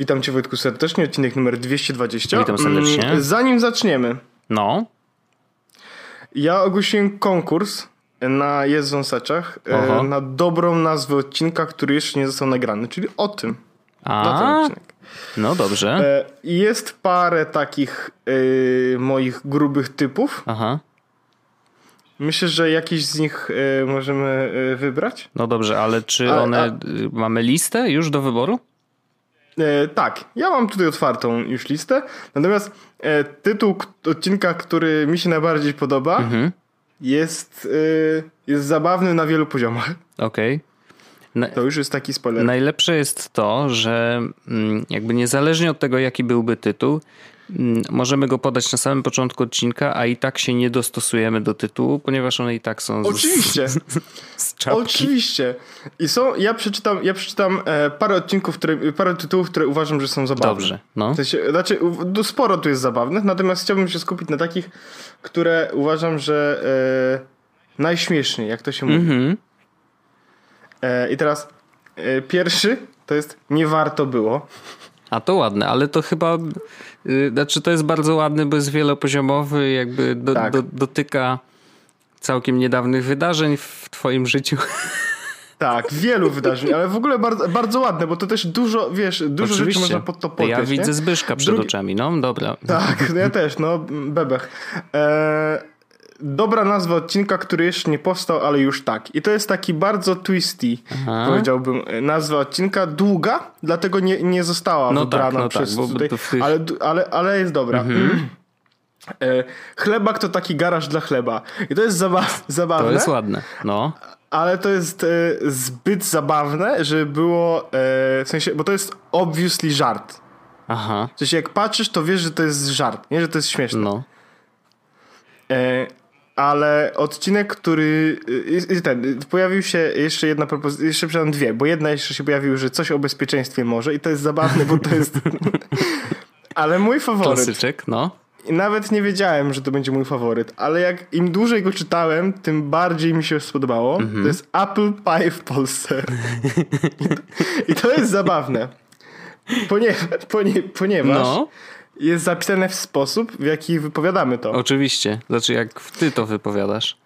Witam Cię Wojtku serdecznie, odcinek numer 220. Witam serdecznie. Mm, Zanim zaczniemy, No, ja ogłosiłem konkurs na Jest Wąsaczach e, Oho. na dobrą nazwę odcinka, który jeszcze nie został nagrany, czyli o tym. Na ten a, odcinek. no dobrze. E, Jest parę takich e, moich grubych typów. Aha, Myślę, że jakiś z nich możemy wybrać. no dobrze, ale czy A- one, a- y, mamy listę już do wyboru? E, tak, ja mam tutaj otwartą już listę. Natomiast e, tytuł odcinka, który mi się najbardziej podoba, Mhm, jest, e, jest zabawny na wielu poziomach. okej. Na- To już jest taki spoiler. Najlepsze jest to, że mm, jakby niezależnie od tego, jaki byłby tytuł, mm, możemy go podać na samym początku odcinka, a i tak się nie dostosujemy do tytułu, ponieważ one i tak są Oczywiście, czapki. oczywiście. I są, ja przeczytam, ja przeczytam e, parę odcinków, które, parę tytułów, które uważam, że są zabawne. Dobrze, no. W sensie, znaczy, sporo tu jest zabawnych, natomiast chciałbym się skupić na takich, które uważam, że e, najśmieszniej, jak to się mówi. Mhm. E, I teraz e, pierwszy to jest nie warto było. A to ładne, ale to chyba, y, znaczy to jest bardzo ładny, bo jest wielopoziomowy, jakby do, Tak. do, dotyka całkiem niedawnych wydarzeń w twoim życiu. Tak, wielu wydarzeń, ale w ogóle bardzo, bardzo ładne, bo to też dużo, wiesz, dużo rzeczy Oczywiście. można pod to Ja podpiąć. widzę nie? Zbyszka przed Drugi- oczami, no dobra. Tak, no ja też, no bebech. E, dobra nazwa odcinka, który jeszcze nie powstał, ale już tak. I to jest taki bardzo twisty, Aha. powiedziałbym, nazwa odcinka. Długa, dlatego nie, nie została No wybrana tak, no przez tak, tutaj, tych- ale, ale, ale jest dobra. E, chlebak to taki garaż dla chleba. I to jest zaba zabawne. To jest ładne, no. Ale to jest e, zbyt zabawne, żeby było, e, w sensie, bo to jest obviously żart. Aha, W sensie, jak patrzysz, to wiesz, że to jest żart, nie, że to jest śmieszne. no. E, ale odcinek, który. Ten, pojawił się jeszcze jedna propozycja, jeszcze przepraszam dwie, bo jedna jeszcze się pojawił, że coś o bezpieczeństwie może i to jest zabawne, bo to jest. ale mój faworyt. Klasyczek, no. I nawet nie wiedziałem, że to będzie mój faworyt, ale jak im dłużej go czytałem, tym bardziej mi się spodobało. Mhm. To jest Apple Pie w Polsce. I to, I to jest zabawne. Ponie, ponie, ponieważ No, jest zapisane w sposób, w jaki wypowiadamy to. oczywiście. Znaczy jak ty to wypowiadasz.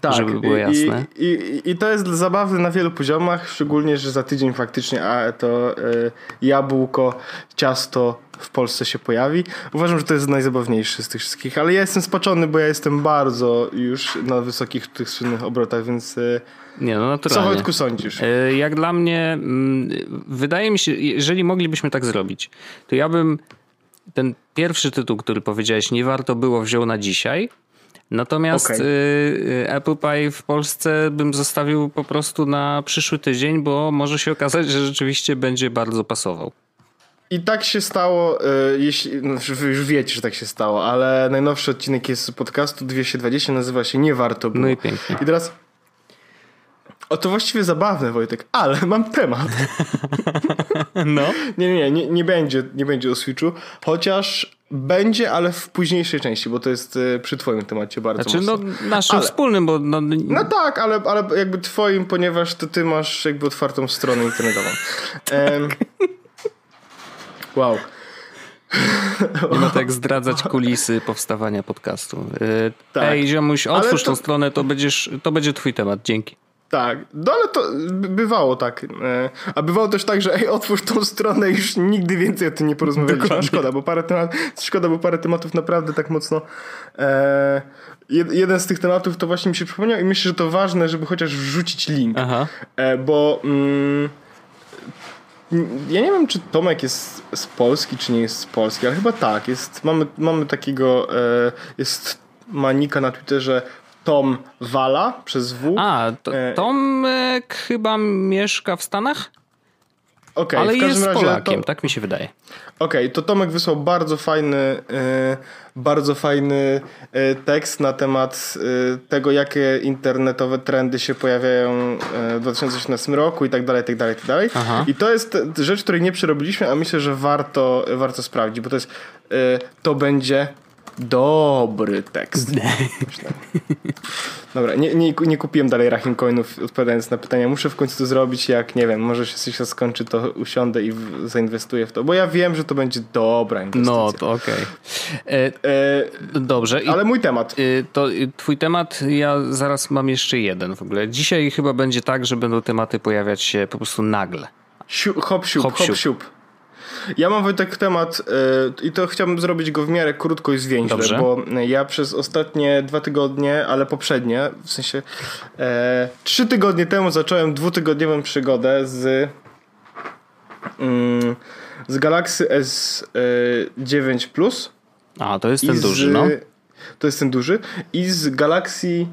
Tak, żeby było i- jasne. I, i, I to jest zabawne na wielu poziomach, szczególnie, że za tydzień faktycznie a to y, jabłko, ciasto w Polsce się pojawi. Uważam, że to jest najzabawniejszy z tych wszystkich, ale ja jestem spaczony, bo ja jestem bardzo już na wysokich tych słynnych obrotach, więc y, Nie, no co naturalnie. Wojtku sądzisz? E, Jak dla mnie, mm, wydaje mi się, jeżeli moglibyśmy tak zrobić, to ja bym ten pierwszy tytuł, który powiedziałeś, nie warto było wziął na dzisiaj. Natomiast Okej. y, Apple Pie w Polsce bym zostawił po prostu na przyszły tydzień, bo może się okazać, że rzeczywiście będzie bardzo pasował. I tak się stało, y, jeśli, no, już wiecie, że tak się stało, ale najnowszy odcinek jest z podcastu 220, nazywa się Nie Warto Było. No i pięknie. I teraz. O to właściwie zabawne, Wojtek, ale mam temat. No. Nie, nie, nie, nie, nie będzie, nie będzie o Switchu, chociaż będzie, ale w późniejszej części, bo to jest e, przy twoim temacie bardzo Znaczy, no mocno. naszym Ale- wspólnym, bo no, No tak, ale, ale jakby twoim, ponieważ to ty masz jakby otwartą stronę internetową. Em, wow. nie ma tak zdradzać kulisy powstawania podcastu. Y, Tak. Ej, ziomuś, otwórz to- tą stronę, to, będziesz, to będzie twój temat. Dzięki. Tak, no ale to by- bywało tak. E, A bywało też tak, że ej, otwórz tą stronę i już nigdy więcej o tym nie porozmawialiśmy. Szkoda, bo parę temat, szkoda, bo parę tematów naprawdę tak mocno. E, jed, jeden z tych tematów to właśnie mi się przypomniał i myślę, że to ważne, żeby chociaż wrzucić link. Aha. E, bo mm, ja nie wiem, czy Tomek jest z Polski, czy nie jest z Polski, ale chyba tak. Jest, mamy, mamy takiego, e, jest manika na Twitterze Tom Wala przez W. A, to, E, Tomek chyba mieszka w Stanach, Okej, ale w każdym jest razie Polakiem, to, tak mi się wydaje. Okej, to Tomek wysłał bardzo fajny, e, bardzo fajny e, tekst na temat tego, jakie internetowe trendy się pojawiają w 2018 roku i tak dalej, i tak dalej, i tak dalej. Aha. I to jest rzecz, której nie przerobiliśmy, a myślę, że warto, warto sprawdzić, bo to jest to będzie Dobry tekst. Dobra, nie, nie, nie kupiłem dalej Rahim Coinów odpowiadając na pytania. Muszę w końcu to zrobić, jak nie wiem, może się coś skończy, to usiądę i w, zainwestuję w to, bo ja wiem, że to będzie dobra inwestycja. No, to okej. Okay. E, Dobrze. Ale mój temat. Y, to y, twój temat, ja zaraz mam jeszcze jeden w ogóle. Dzisiaj chyba będzie tak, że będą tematy pojawiać się po prostu nagle. Siu, hop, siup, hop, hop, siup. Ja mam Wojtek temat yy, i to chciałbym zrobić go w miarę krótko i zwięźle, Dobrze. bo ja przez ostatnie dwa tygodnie, ale poprzednie, w sensie e, trzy tygodnie temu zacząłem dwutygodniową przygodę z mm, z Galaxy S9 Plus. A, to jest ten z, duży, no. To jest ten duży. I z Galaxy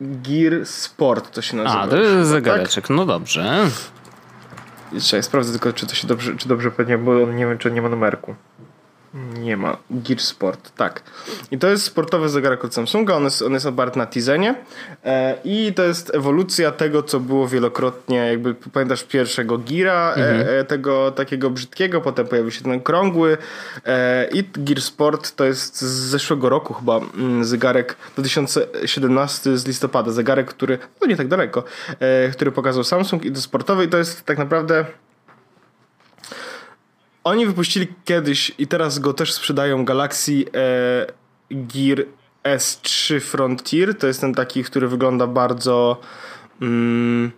Gear Sport to się nazywa. A, to jest zegareczek, tak? no dobrze. Jeszcze sprawdzę tylko, czy to się dobrze, czy dobrze pewnie, bo nie wiem, czy nie ma numerku. Nie ma. Gear Sport, tak. I to jest sportowy zegarek od Samsunga, on jest, on jest oparty na Tizenie e, i to jest ewolucja tego, co było wielokrotnie, jakby pamiętasz pierwszego Gira, e, mhm. e, tego takiego brzydkiego, potem pojawił się ten krągły i Gear Sport to jest z zeszłego roku chyba mm, zegarek 2017 z listopada, zegarek, który, no nie tak daleko, który pokazał Samsung i to sportowy i to jest tak naprawdę oni wypuścili kiedyś i teraz go też sprzedają Galaxy e, Gear S3 Frontier. To jest ten taki, który wygląda bardzo mm,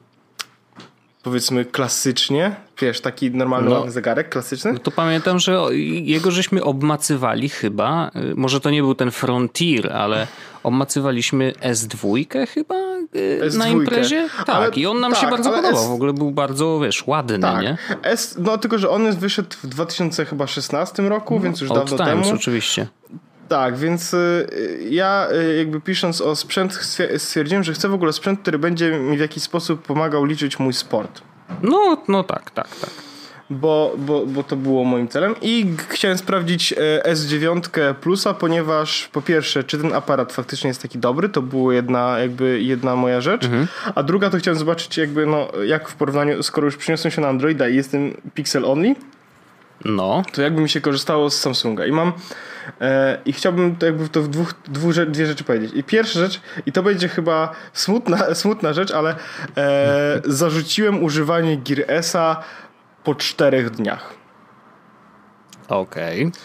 powiedzmy klasycznie. Wiesz, taki normalny no, zegarek klasyczny. No to pamiętam, że jego żeśmy obmacywali chyba. Y, może to nie był ten Frontier, ale obmacywaliśmy S2 chyba S2. na imprezie. Tak, ale, i on nam tak, się bardzo podobał. S... W ogóle był bardzo, wiesz, ładny, tak. nie? S, no tylko, że on wyszedł w 2016 roku, no, więc już dawno Times, temu. oczywiście. Tak, więc y, ja y, jakby pisząc o sprzęt stwierdziłem, że chcę w ogóle sprzęt, który będzie mi w jakiś sposób pomagał liczyć mój sport. No, no tak, tak, tak bo, bo, bo to było moim celem. I chciałem sprawdzić e, S9 Plusa, ponieważ po pierwsze, czy ten aparat faktycznie jest taki dobry, to była jedna, jakby jedna moja rzecz, mhm. a druga to chciałem zobaczyć jakby, no, jak w porównaniu, skoro już przyniosłem się na Androida i jestem Pixel Only, no. to jakby mi się korzystało z Samsunga. I mam e, i chciałbym to jakby to w dwóch, dwóch, dwie rzeczy powiedzieć. I pierwsza rzecz, i to będzie chyba smutna, smutna rzecz, ale e, zarzuciłem używanie Gear S'a po czterech dniach. Okej. Okay.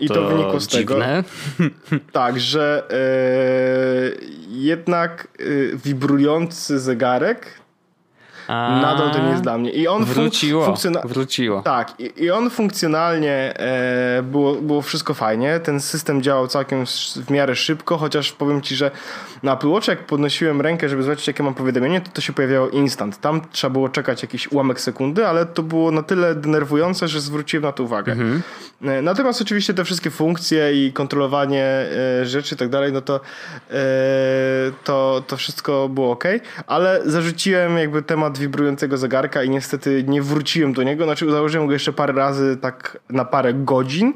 I to, to wynikło z dziwne. tego. tak, że e, jednak e, wibrujący zegarek a, nadal to nie jest dla mnie. I on wróciło, funkcjona- wróciło. Tak, i, i on funkcjonalnie e, było, było wszystko fajnie. Ten system działał całkiem w miarę szybko, chociaż powiem ci, że na Apple Watch jak podnosiłem rękę, żeby zobaczyć jakie mam powiadomienie, to to się pojawiało instant. Tam trzeba było czekać jakiś ułamek sekundy, ale to było na tyle denerwujące, że zwróciłem na to uwagę. Mhm. E, natomiast oczywiście te wszystkie funkcje i kontrolowanie e, rzeczy i tak dalej, no to, e, to to wszystko było ok, ale zarzuciłem jakby temat wibrującego zegarka i niestety nie wróciłem do niego. Znaczy założyłem go jeszcze parę razy tak na parę godzin,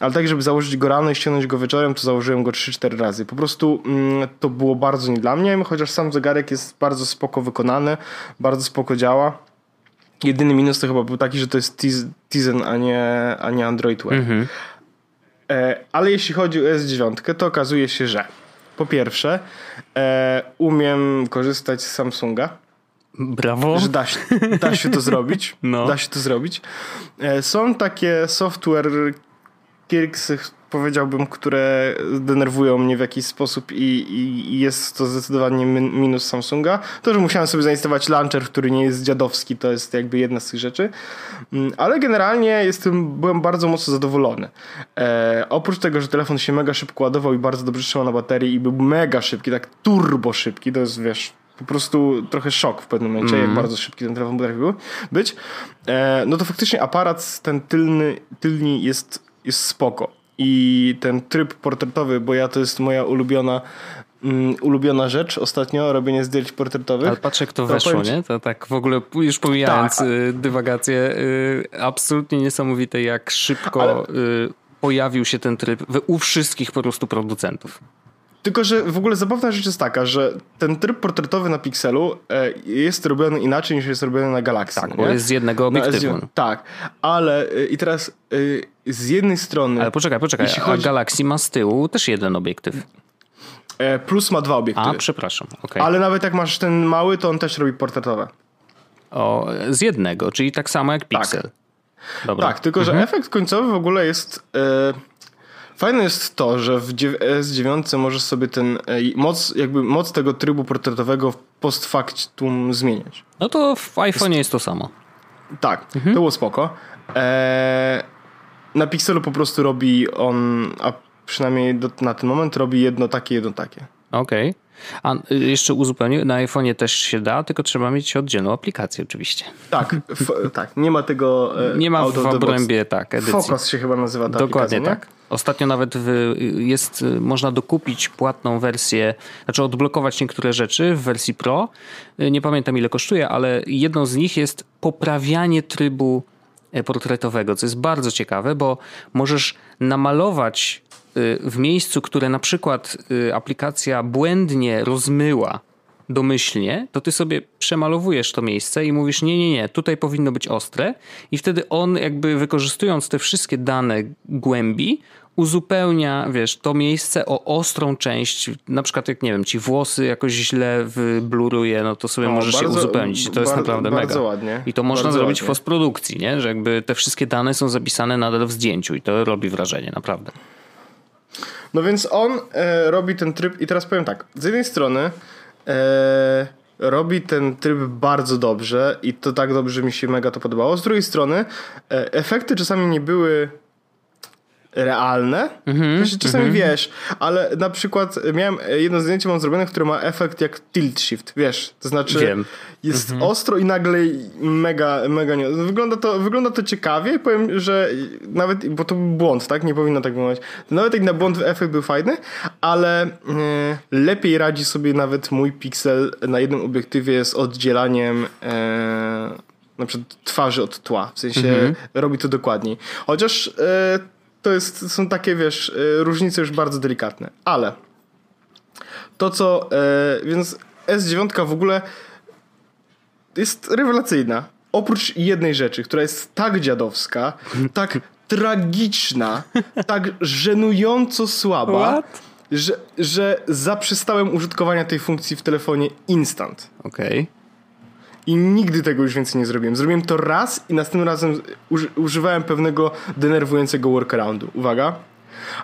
ale tak, żeby założyć go rano i ściągnąć go wieczorem, to założyłem go 3-4 razy. Po prostu mm, to było bardzo nie dla mnie, chociaż sam zegarek jest bardzo spoko wykonany, bardzo spoko działa. Jedyny minus to chyba był taki, że to jest Tizen, a nie, a nie Android Wear. Mhm. E, ale jeśli chodzi o S9, to okazuje się, że po pierwsze e, umiem korzystać z Samsunga. Brawo. Że da się, da się to zrobić. No. Da się to zrobić. E, są takie software Kirksy, powiedziałbym, które denerwują mnie w jakiś sposób i, i, i, jest to zdecydowanie minus Samsunga. To, że musiałem sobie zainstalować launcher, który nie jest dziadowski, to jest jakby jedna z tych rzeczy. Mm, ale generalnie jestem, byłem bardzo mocno zadowolony. E, oprócz tego, że telefon się mega szybko ładował i bardzo dobrze trzymał na baterii i był mega szybki, tak turbo szybki, to jest wiesz, po prostu trochę szok w pewnym momencie, mm. jak bardzo szybki ten telefon potrafił być. E, no to faktycznie aparat ten tylny, tylni jest, jest spoko. I ten tryb portretowy, bo ja to jest moja ulubiona mm, ulubiona rzecz ostatnio, robienie zdjęć portretowych. Ale patrz jak to, to weszło, nie? To tak w ogóle już pomijając tak. Y, dywagację, y, absolutnie niesamowite jak szybko Ale... Y, pojawił się ten tryb u wszystkich po prostu producentów. Tylko, że w ogóle zabawna rzecz jest taka, że ten tryb portretowy na Pixelu e, jest robiony inaczej niż jest robiony na Galaxy. Tak, bo jest z jednego obiektywu. No, tak, ale e, i teraz z jednej strony... Ale poczekaj, poczekaj, chodzi... a Galaxy ma z tyłu też jeden obiektyw. Plus ma dwa obiektywy. A, przepraszam. Okay. Ale nawet jak masz ten mały, to on też robi portretowe. O, z jednego, czyli tak samo jak tak. Pixel. Tak, Dobra. tak tylko że mhm. efekt końcowy w ogóle jest... Fajne jest to, że w S9 możesz sobie ten e, moc, jakby moc tego trybu portretowego post factum zmieniać. No to w iPhone jest to samo. Tak, mhm. to było spoko. Eee, na Pixelu po prostu robi on, a przynajmniej do, na ten moment robi jedno takie, jedno takie. Okej. Okay. A y, jeszcze uzupełnię, na iPhone'ie też się da, tylko trzeba mieć oddzielną aplikację oczywiście. Tak, tak, nie ma tego e, Nie ma w obrębie, tak, edycji. Focus się chyba nazywa ta Dokładnie tak. Ostatnio nawet jest, można dokupić płatną wersję, znaczy odblokować niektóre rzeczy w wersji Pro. Y, nie pamiętam ile kosztuje, ale jedną z nich jest poprawianie trybu e, portretowego, co jest bardzo ciekawe, bo możesz namalować Y, w miejscu, które na przykład y, aplikacja błędnie rozmyła domyślnie, to ty sobie przemalowujesz to miejsce i mówisz nie, nie, nie, tutaj powinno być ostre i wtedy on jakby wykorzystując te wszystkie dane głębi uzupełnia, wiesz, to miejsce o ostrą część, na przykład jak, nie wiem, ci włosy jakoś źle wybluruje, no to sobie no, możesz bardzo, je uzupełnić. To jest naprawdę bardzo mega. Ładnie. I to można bardzo zrobić ładnie. w postprodukcji, nie? Że jakby te wszystkie dane są zapisane nadal w zdjęciu i to robi wrażenie, naprawdę. No więc on e, robi ten tryb i teraz powiem tak, z jednej strony e, robi ten tryb bardzo dobrze i to tak dobrze mi się mega to podobało. Z drugiej strony e, efekty czasami nie były realne. Mm -hmm, czasami mm -hmm. wiesz, ale na przykład miałem jedno zdjęcie mam zrobione, które ma efekt jak tilt shift, wiesz, to znaczy Wiem. jest mm -hmm. ostro i nagle mega, mega nie... Wygląda to, wygląda to ciekawie, powiem, że nawet, bo to był błąd, tak? Nie powinno tak wyglądać. Nawet jak na błąd efekt był fajny, ale e, lepiej radzi sobie nawet mój Pixel na jednym obiektywie z oddzielaniem e, na przykład twarzy od tła, w sensie mhm. robi to dokładniej. Chociaż e, to jest, są takie, wiesz, y, różnice już bardzo delikatne. Ale to, co. E, więc S9 w ogóle jest rewelacyjna. Oprócz jednej rzeczy, która jest tak dziadowska, tak tragiczna, tak żenująco słaba, że, że zaprzestałem użytkowania tej funkcji w telefonie instant. Okej. Okay. I nigdy tego już więcej nie zrobiłem. Zrobiłem to raz i następnym razem uży używałem pewnego denerwującego workaroundu. Uwaga.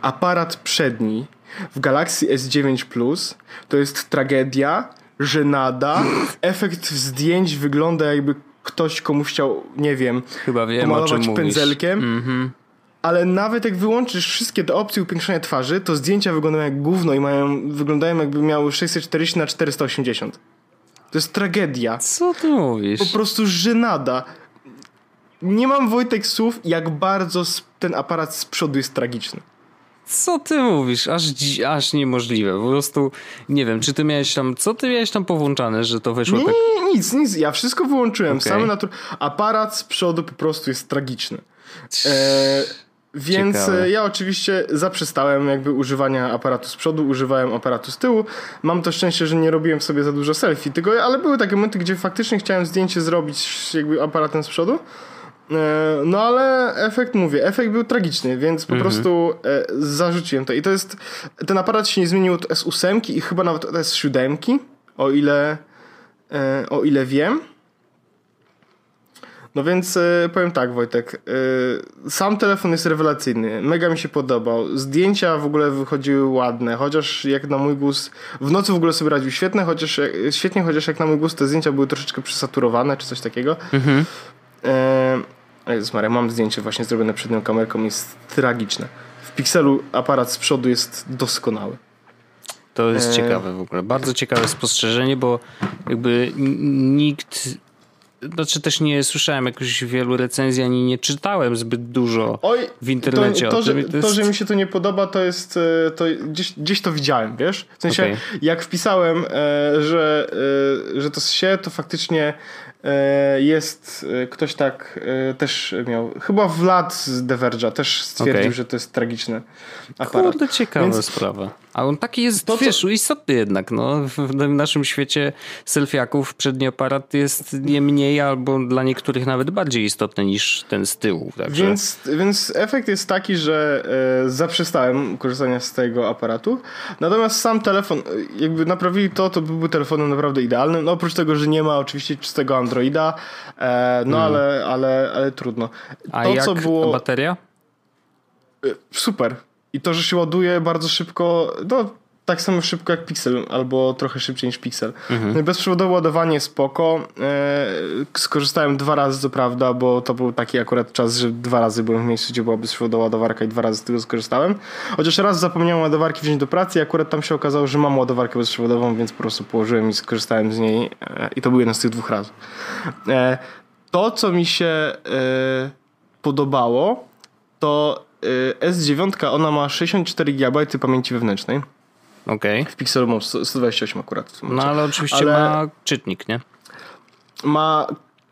Aparat przedni w Galaxy S9 Plus to jest tragedia, żenada. Efekt zdjęć wygląda jakby ktoś komuś chciał, nie wiem, Chyba wiem, pomalować pędzelkiem. Mm -hmm. Ale nawet jak wyłączysz wszystkie te opcje upiększania twarzy, to zdjęcia wyglądają jak gówno i mają, wyglądają jakby miały 640 na 480. To jest tragedia. Co ty mówisz? Po prostu żenada. Nie mam Wojtek słów, jak bardzo ten aparat z przodu jest tragiczny. Co ty mówisz? Aż, aż niemożliwe. Po prostu nie wiem, czy ty miałeś tam. Co ty miałeś tam powłączane, że to wyszło nie, tak? Nie, nic, nic. Ja wszystko wyłączyłem. Okay. Samy natur... Aparat z przodu po prostu jest tragiczny. E, więc Ciekawe. E, ja oczywiście zaprzestałem jakby używania aparatu z przodu, używałem aparatu z tyłu. Mam to szczęście, że nie robiłem sobie za dużo selfie, tylko, ale były takie momenty, gdzie faktycznie chciałem zdjęcie zrobić jakby aparatem z przodu. E, no ale efekt, mówię, efekt był tragiczny, więc po mhm. prostu e, zarzuciłem to. I to jest, ten aparat się nie zmienił od S8 i chyba nawet od S7, o ile, o ile wiem. No więc y, powiem tak, Wojtek. Y, sam telefon jest rewelacyjny. Mega mi się podobał. Zdjęcia w ogóle wychodziły ładne, chociaż jak na mój gust. W nocy w ogóle sobie radził świetne, chociaż świetnie, chociaż jak na mój gust te zdjęcia były troszeczkę przesaturowane, czy coś takiego. Mhm. Y, Jezus Maria, mam zdjęcie właśnie zrobione przed nią kamerką, jest tragiczne. W pikselu aparat z przodu jest doskonały. To jest ciekawe w ogóle. Bardzo ciekawe spostrzeżenie, bo jakby nikt znaczy też nie słyszałem jakoś wielu recenzji, ani nie czytałem zbyt dużo Oj, w internecie to, to, o tym. Że, to, jest... to, że mi się to nie podoba, to jest, e, to gdzieś, gdzieś to widziałem, wiesz? W sensie, okay. jak wpisałem, e, że, e, że to się, to faktycznie jest e, ktoś tak e, też miał, chyba Vlad z Diverge'a też stwierdził, okay. że to jest tragiczny aparat. Kurde, ciekawa Więc... sprawa. A on taki jest, to, wiesz, istotny jednak, no. W naszym świecie selfiaków przedni aparat jest nie mniej albo dla niektórych nawet bardziej istotny niż ten z tyłu. Także... Więc, więc efekt jest taki, że e, zaprzestałem korzystania z tego aparatu. Natomiast sam telefon, jakby naprawili to, to byłby telefonem naprawdę idealnym. No oprócz tego, że nie ma oczywiście czystego Androida, e, no hmm. ale, ale, ale trudno. A to, jak co było... bateria? E, super. I to, że się ładuje bardzo szybko, no tak samo szybko jak Pixel, albo trochę szybciej niż Pixel. Mhm. No bezprzewodowe ładowanie spoko. E, skorzystałem dwa razy, co prawda, bo to był taki akurat czas, że dwa razy byłem w miejscu, gdzie była bezprzewodowa ładowarka i dwa razy z tego skorzystałem. Chociaż raz zapomniałem ładowarki wziąć do pracy i akurat tam się okazało, że mam ładowarkę bezprzewodową, więc po prostu położyłem i skorzystałem z niej e, i to był jeden z tych dwóch razy. E, to, co mi się podobało, to Y, S9 ona ma 64 GB pamięci wewnętrznej. Okej. Okay. W Pixelu mam 128 akurat. no ale oczywiście ale ma czytnik, nie? Ma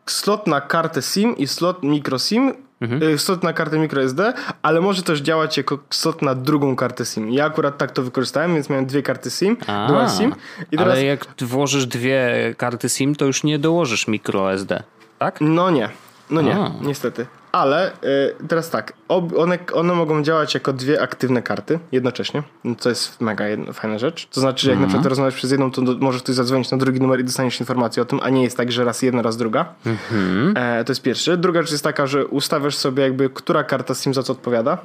slot na kartę SIM i slot micro SIM, mhm. Y, slot na kartę microSD, ale może też działać jako slot na drugą kartę SIM. Ja akurat tak to wykorzystałem, więc miałem dwie karty SIM, A, dual SIM. I teraz... Ale jak włożysz dwie karty SIM, to już nie dołożysz microSD, tak? No nie. No nie, A. niestety. Ale y, teraz tak, one, one mogą działać jako dwie aktywne karty jednocześnie, co jest mega jedna, fajna rzecz. To znaczy, jak mm na przykład rozmawiasz przez jedną, to do, możesz ktoś zadzwonić na drugi numer i dostaniesz informację o tym, a nie jest tak, że raz jedna, raz druga. Mm -hmm. e, to jest pierwszy. Druga rzecz jest taka, że ustawiasz sobie jakby, która karta SIM za co odpowiada.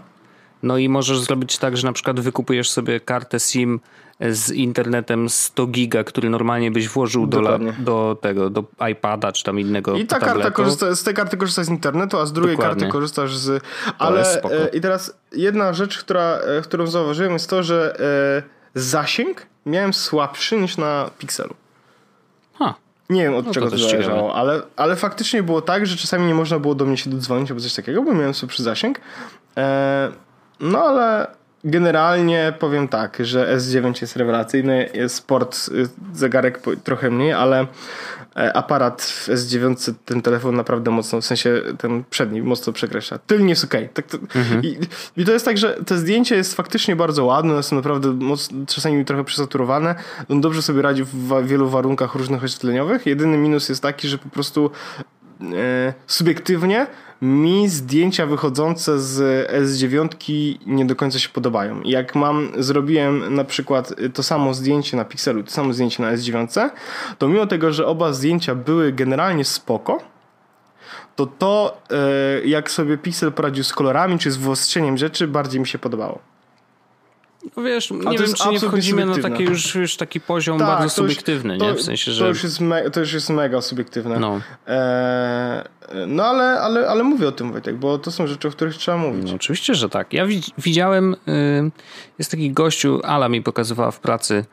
No i możesz zrobić tak, że na przykład wykupujesz sobie kartę SIM z internetem 100 giga, który normalnie byś włożył do, do tego, do iPada czy tam innego I ta tabletu. karta korzysta, z tej karty korzystasz z internetu, a z drugiej Dokładnie. karty korzystasz z... Ale e, i teraz jedna rzecz, która, e, którą zauważyłem jest to, że e, zasięg miałem słabszy niż na Pixelu. Ha. Nie wiem od no czego to, to zależało, ale, ale faktycznie było tak, że czasami nie można było do mnie się dodzwonić albo coś takiego, bo miałem słabszy zasięg. E, no ale generalnie powiem tak, że S9 jest rewelacyjny, jest sport, y, zegarek trochę mniej, ale e, aparat w S9 ten telefon naprawdę mocno, w sensie ten przedni mocno przekreśla. Tylnie jest okej. Okay. Tak to, mhm. i, i, to jest tak, że to zdjęcie jest faktycznie bardzo ładne, jest naprawdę mocno, czasami trochę przesaturowane. On dobrze sobie radzi w wielu warunkach różnych oświetleniowych. Jedyny minus jest taki, że po prostu e, subiektywnie mi zdjęcia wychodzące z S9 nie do końca się podobają. Jak mam, zrobiłem na przykład to samo zdjęcie na Pixelu, to samo zdjęcie na S9, to mimo tego, że oba zdjęcia były generalnie spoko, to to, e, jak sobie Pixel poradził z kolorami czy z wyostrzeniem rzeczy, bardziej mi się podobało. No wiesz, nie wiem, czy nie wchodzimy na taki już, już taki poziom tak, bardzo subiektywny, już, nie? W sensie, że... To już jest, me, to już jest mega subiektywne. No, e, no ale, ale, ale mówię o tym, Wojtek, bo to są rzeczy, o których trzeba mówić. No, oczywiście, że tak. Ja widziałem, y, jest taki gościu, Ala mi pokazywała w pracy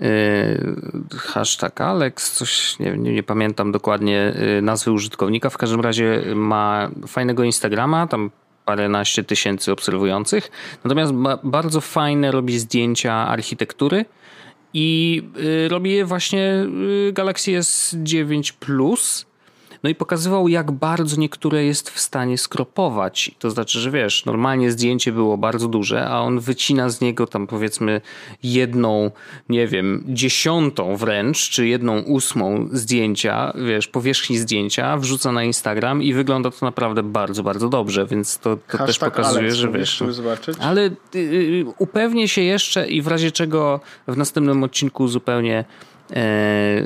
y, hashtag Alex, coś nie, nie, nie, pamiętam dokładnie y, nazwy użytkownika, w każdym razie ma fajnego Instagrama, tam paręnaście tysięcy obserwujących. Natomiast bardzo fajne robi zdjęcia architektury i y, robi je właśnie y, Galaxy S9 Plus no i pokazywał, jak bardzo niektóre jest w stanie skropować. To znaczy, że wiesz, normalnie zdjęcie było bardzo duże, a on wycina z niego tam powiedzmy jedną, nie wiem, dziesiątą wręcz, czy jedną ósmą zdjęcia, wiesz, powierzchni zdjęcia, wrzuca na Instagram i wygląda to naprawdę bardzo, bardzo dobrze, więc to, to też pokazuje, Alex, że wiesz. Ale y, y, upewnię się jeszcze i w razie czego w następnym odcinku zupełnie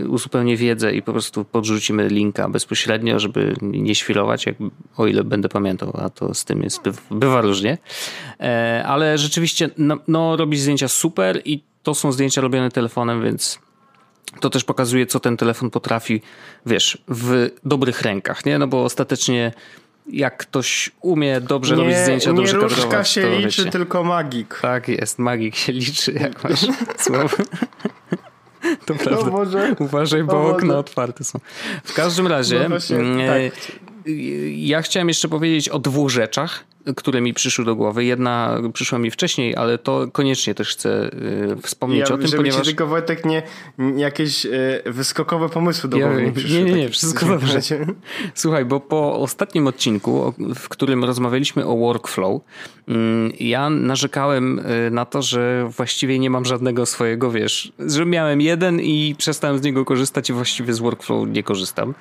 uzupełnię wiedzę i po prostu podrzucimy linka bezpośrednio, żeby nie świrować, jak, o ile będę pamiętał, a to z tym jest, bywa różnie. E, ale rzeczywiście, no, no robi zdjęcia super i to są zdjęcia robione telefonem, więc to też pokazuje, co ten telefon potrafi, wiesz, w dobrych rękach, nie? No bo ostatecznie jak ktoś umie dobrze nie, robić zdjęcia, dobrze kadrować. Nie różka się liczy, wiecie. tylko magik. Tak jest, magik się liczy, jak masz słowo. To no prawda. Może, Uważaj, bo no okna otwarte są. W każdym razie, no właśnie, mm, tak. ja chciałem jeszcze powiedzieć o dwóch rzeczach. Które mi przyszły do głowy. Jedna przyszła mi wcześniej, ale to koniecznie też chcę wspomnieć ja, o tym, żeby ponieważ... Ci tylko Wojtek nie jakieś wyskokowe pomysły do głowy ja, nie Nie, nie, nie, wszystko dobrze. Słuchaj, bo po ostatnim odcinku, w którym rozmawialiśmy o workflow, mm, ja narzekałem na to, że właściwie nie mam żadnego swojego, wiesz, że miałem jeden i przestałem z niego korzystać i właściwie z workflow nie korzystam.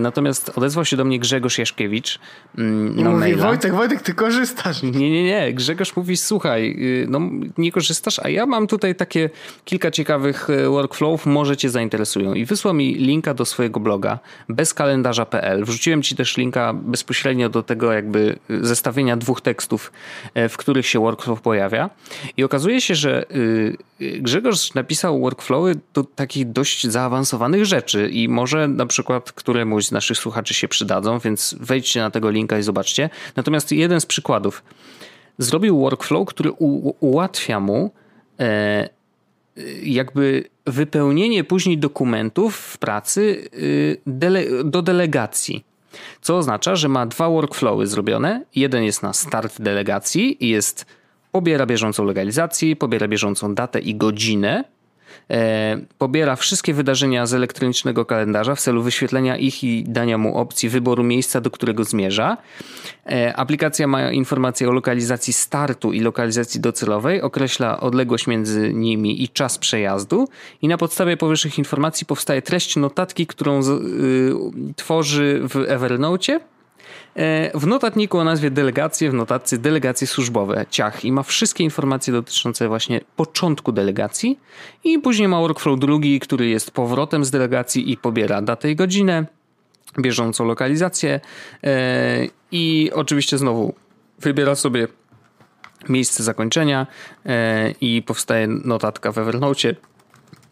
Natomiast odezwał się do mnie Grzegorz Jaszkiewicz mm, na mówi, maila. Wojtek, Wojtek, ty korzystasz. Nie, nie, nie. Grzegorz mówi, słuchaj, y, no nie korzystasz, a ja mam tutaj takie kilka ciekawych y, workflowów, może cię zainteresują. I wysłał mi linka do swojego bloga bezkalendarza.pl. Wrzuciłem ci też linka bezpośrednio do tego jakby y, zestawienia dwóch tekstów, w których się workflow pojawia. I okazuje się, że Grzegorz napisał workflowy do takich dość zaawansowanych rzeczy i może na przykład któremuś z naszych słuchaczy się przydadzą, więc wejdźcie na tego linka i zobaczcie. Natomiast jeden z przykładów. Zrobił workflow, który ułatwia mu e, jakby wypełnienie później dokumentów w pracy y, dele do delegacji. Co oznacza, że ma dwa workflowy zrobione. Jeden jest na start delegacji i jest pobiera bieżącą legalizację, pobiera bieżącą datę i godzinę pobiera wszystkie wydarzenia z elektronicznego kalendarza w celu wyświetlenia ich i dania mu opcji wyboru miejsca, do którego zmierza. E, aplikacja ma informacje o lokalizacji startu i lokalizacji docelowej, określa odległość między nimi i czas przejazdu i na podstawie powyższych informacji powstaje treść notatki, którą y, tworzy w Evernote E, w notatniku o nazwie delegacje, w notatce delegacje służbowe, ciach. I ma wszystkie informacje dotyczące właśnie początku delegacji. I później ma workflow drugi, który jest powrotem z delegacji i pobiera datę i godzinę, bieżącą lokalizację. E, i oczywiście znowu wybiera sobie miejsce zakończenia e, i powstaje notatka w Evernote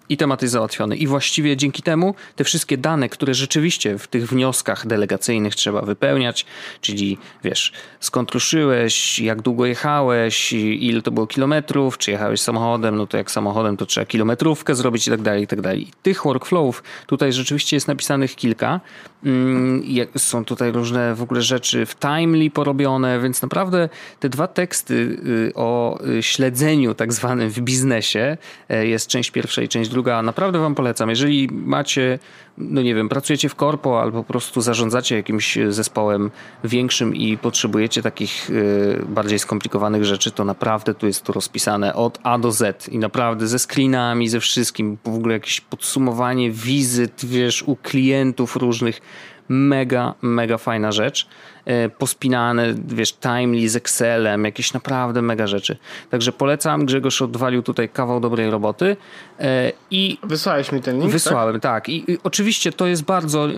i temat jest załatwiony. I właściwie dzięki temu te wszystkie dane, które rzeczywiście w tych wnioskach delegacyjnych trzeba wypełniać, czyli wiesz, skąd ruszyłeś, jak długo jechałeś, ile to było kilometrów, czy jechałeś samochodem, no to jak samochodem to trzeba kilometrówkę zrobić i tak dalej, i tak dalej. Tych workflowów tutaj rzeczywiście jest napisanych kilka. Mm, są tutaj różne w ogóle rzeczy w Timely porobione, więc naprawdę te dwa teksty y, o y, śledzeniu tak zwanym w biznesie, e, jest część pierwsza i część druga, druga, naprawdę wam polecam. Jeżeli macie, no nie wiem, pracujecie w korpo albo po prostu zarządzacie jakimś zespołem większym i potrzebujecie takich y, bardziej skomplikowanych rzeczy, to naprawdę tu jest to rozpisane od A do Z i naprawdę ze screenami, ze wszystkim, w ogóle jakieś podsumowanie wizyt, wiesz, u klientów różnych mega, mega fajna rzecz. E, pospinane, wiesz, Timely z Excelem, jakieś naprawdę mega rzeczy. Także polecam, Grzegorz odwalił tutaj kawał dobrej roboty. E, I Wysłałeś mi ten link, tak? Wysłałem, tak. tak. I, I, oczywiście to jest bardzo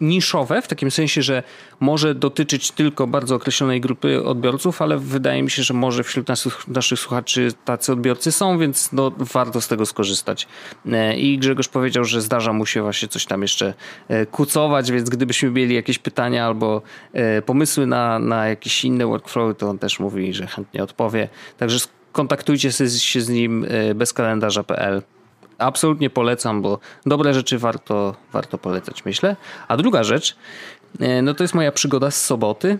niszowe, w takim sensie, że może dotyczyć tylko bardzo określonej grupy odbiorców, ale wydaje mi się, że może wśród naszych, naszych słuchaczy tacy odbiorcy są, więc no, warto z tego skorzystać. E, I Grzegorz powiedział, że zdarza mu się właśnie coś tam jeszcze e, kucować, więc gdybyśmy mieli jakieś pytania albo e, pomysły na, na jakieś inne workflowy, to on też mówi, że chętnie odpowie. Także kontaktujcie się z nim bezkalendarza.pl absolutnie polecam, bo dobre rzeczy warto, warto polecać, myślę. A druga rzecz, e, no to jest moja przygoda z soboty.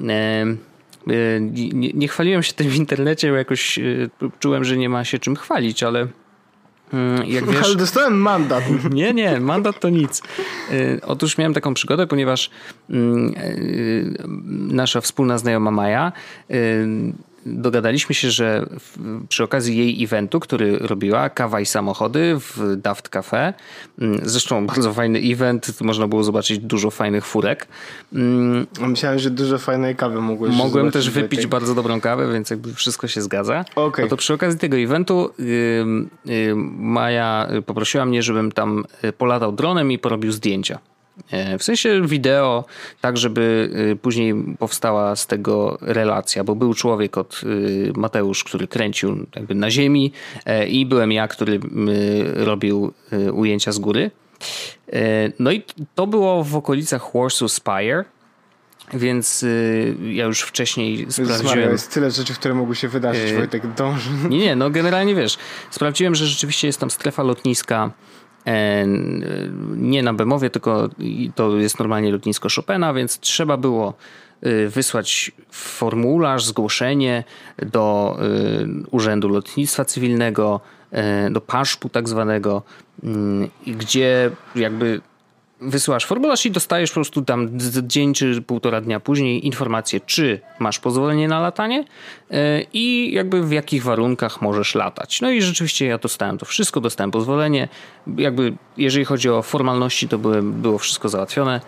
E, e, nie, nie chwaliłem się tym w internecie, bo jakoś czułem, że nie ma się czym chwalić, ale mm, jak wiesz... Ale dostałem mandat. Nie, nie, mandat to nic. Otóż miałem taką przygodę, ponieważ mm, nasza wspólna znajoma Maja dogadaliśmy się, że przy okazji jej eventu, który robiła, kawa i samochody w Daft Cafe, mm, zresztą bardzo fajny event, można było zobaczyć dużo fajnych furek. Mm, myślałem, że dużo fajnej kawy mogłeś Mogłem też wypić bardzo dobrą kawę, więc jakby wszystko się zgadza. Okay. No to przy okazji tego eventu Maja poprosiła mnie, żebym tam y, polatał dronem i porobił zdjęcia. E, w sensie wideo, tak żeby y, później powstała z tego relacja, bo był człowiek od y, Mateusz, który kręcił jakby na ziemi e, i byłem ja, który robił y, ujęcia z góry. E, no i to było w okolicach Warsaw Spire, więc ja już wcześniej sprawdziłem. Jest tyle rzeczy, które mogły się wydarzyć, Wojtek dąży. Nie, nie, no generalnie wiesz, sprawdziłem, że rzeczywiście jest tam strefa lotniska nie na Bemowie, tylko to jest normalnie lotnisko Chopina, więc trzeba było y, wysłać formularz, zgłoszenie do y, Urzędu Lotnictwa Cywilnego, do paszpu tak zwanego, mm, gdzie jakby wysyłasz formularz i dostajesz po prostu tam dzień czy półtora dnia później informację, czy masz pozwolenie na latanie e, i jakby w jakich warunkach możesz latać. No i rzeczywiście ja dostałem to wszystko, dostałem pozwolenie. Jakby jeżeli chodzi o formalności, to były, było wszystko załatwione.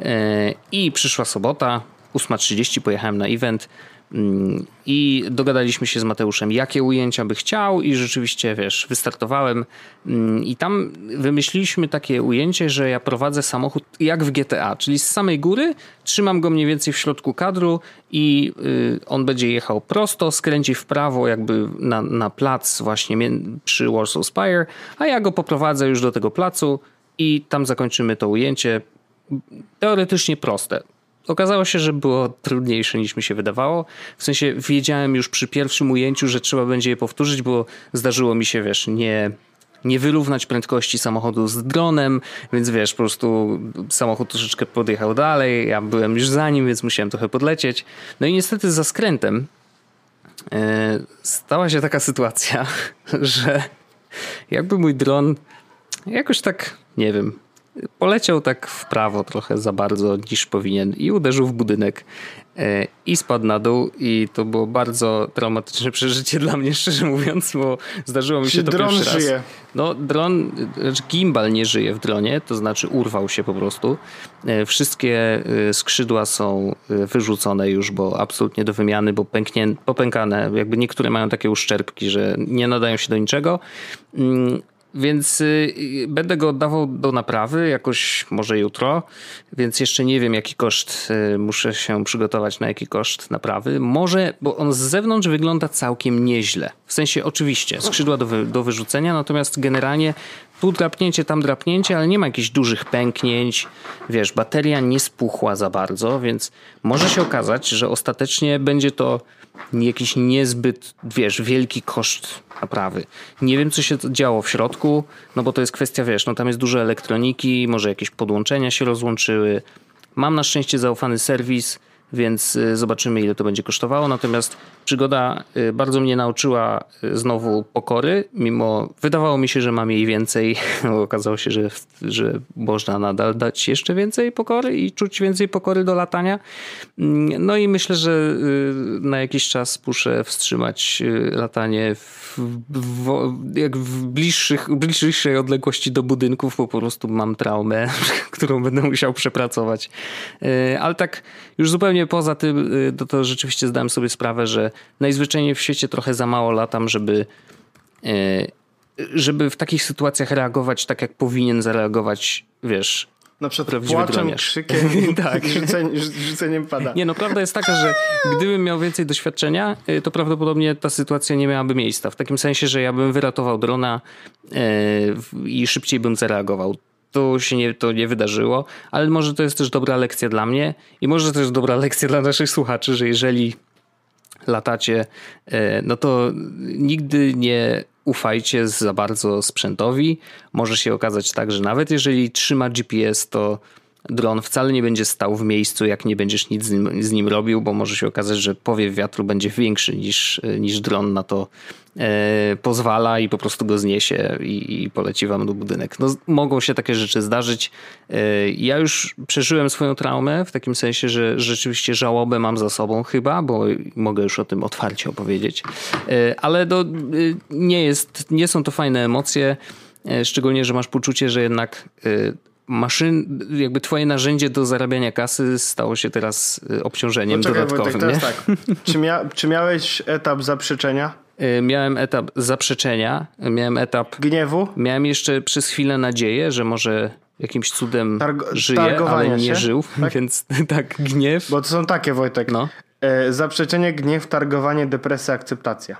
E, I przyszła sobota, 8.30 pojechałem na event. Mm, I dogadaliśmy się z Mateuszem, jakie ujęcia by chciał, i rzeczywiście, wiesz, wystartowałem. Mm, I tam wymyśliliśmy takie ujęcie, że ja prowadzę samochód jak w GTA, czyli z samej góry trzymam go mniej więcej w środku kadru i y, on będzie jechał prosto, skręci w prawo, jakby na, na plac, właśnie przy Warsaw Spire, a ja go poprowadzę już do tego placu i tam zakończymy to ujęcie. Teoretycznie proste okazało się, że było trudniejsze niż mi się wydawało. W sensie wiedziałem już przy pierwszym ujęciu, że trzeba będzie je powtórzyć, bo zdarzyło mi się, wiesz, nie nie wyrównać prędkości samochodu z dronem, więc wiesz, po prostu samochód troszeczkę podjechał dalej, ja byłem już za nim, więc musiałem trochę podlecieć. No i niestety za skrętem e, stała się taka sytuacja, że jakby mój dron jakoś tak, nie wiem, poleciał tak w prawo trochę za bardzo niż powinien i uderzył w budynek e, i spadł na dół i to było bardzo traumatyczne przeżycie dla mnie, szczerze mówiąc, bo zdarzyło mi się to dron pierwszy żyje. raz. No dron, znaczy gimbal nie żyje w dronie, to znaczy urwał się po prostu. E, wszystkie e, skrzydła są wyrzucone już, bo absolutnie do wymiany, bo pęknie, popękane, jakby niektóre mają takie uszczerbki, że nie nadają się do niczego. Więc y, będę go oddawał do naprawy jakoś może jutro, więc jeszcze nie wiem jaki koszt, y, muszę się przygotować na jaki koszt naprawy. Może, bo on z zewnątrz wygląda całkiem nieźle. W sensie oczywiście skrzydła do, wy, do wyrzucenia, natomiast generalnie tu drapnięcie, tam drapnięcie, ale nie ma jakichś dużych pęknięć. Wiesz, bateria nie spuchła za bardzo, więc może się okazać, że ostatecznie będzie to jakiś niezbyt, wiesz, wielki koszt naprawy. Nie wiem, co się działo w środku, no bo to jest kwestia, wiesz, no tam jest dużo elektroniki, może jakieś podłączenia się rozłączyły. Mam na szczęście zaufany serwis, więc y, zobaczymy, ile to będzie kosztowało. Natomiast przygoda y, bardzo mnie nauczyła y, znowu pokory, mimo wydawało mi się, że mam jej więcej. Okazało się, że, że można nadal dać jeszcze więcej pokory i czuć więcej pokory do latania. Mm, no i myślę, że na jakiś czas muszę wstrzymać latanie w, w, jak w bliższych, bliższej odległości do budynków, po prostu mam traumę, którą będę musiał przepracować. Ale tak już zupełnie poza tym, y, to, to rzeczywiście zdałem sobie sprawę, że najzwyczajniej w świecie trochę za mało latam, żeby y, żeby w takich sytuacjach reagować tak, jak powinien zareagować, wiesz, na przykład płaczem, krzykiem tak. rzuceniem, rzuceniem pada. Nie, no prawda jest taka, że gdybym miał więcej doświadczenia, y, to prawdopodobnie ta sytuacja nie miałaby miejsca. W takim sensie, że ja bym wyratował drona i szybciej bym zareagował to się nie, to nie wydarzyło, ale może to jest też dobra lekcja dla mnie i może to też dobra lekcja dla naszych słuchaczy, że jeżeli latacie, e, no to nigdy nie ufajcie za bardzo sprzętowi. Może się okazać tak, że nawet jeżeli trzyma GPS, to dron wcale nie będzie stał w miejscu, jak nie będziesz nic z nim, z nim robił, bo może się okazać, że powiew wiatru będzie większy niż, niż dron na to e, pozwala i po prostu go zniesie i, i, poleci wam do budynek. No, mogą się takie rzeczy zdarzyć. E, ja już przeżyłem swoją traumę w takim sensie, że rzeczywiście żałobę mam za sobą chyba, bo mogę już o tym otwarcie opowiedzieć. E, ale do, e, nie, jest, nie są to fajne emocje, e, szczególnie, że masz poczucie, że jednak e, maszyn, jakby twoje narzędzie do zarabiania kasy stało się teraz y, obciążeniem Poczekaj, dodatkowym. Wojtek, tak. czy, mia czy miałeś etap zaprzeczenia? Y, miałem etap zaprzeczenia, miałem etap gniewu. Miałem jeszcze przez chwilę nadzieję, że może jakimś cudem Targo żyje, ale nie się? żył, tak? więc tak, gniew. Bo to są takie, Wojtek. No. E, zaprzeczenie, gniew, targowanie, depresja, akceptacja.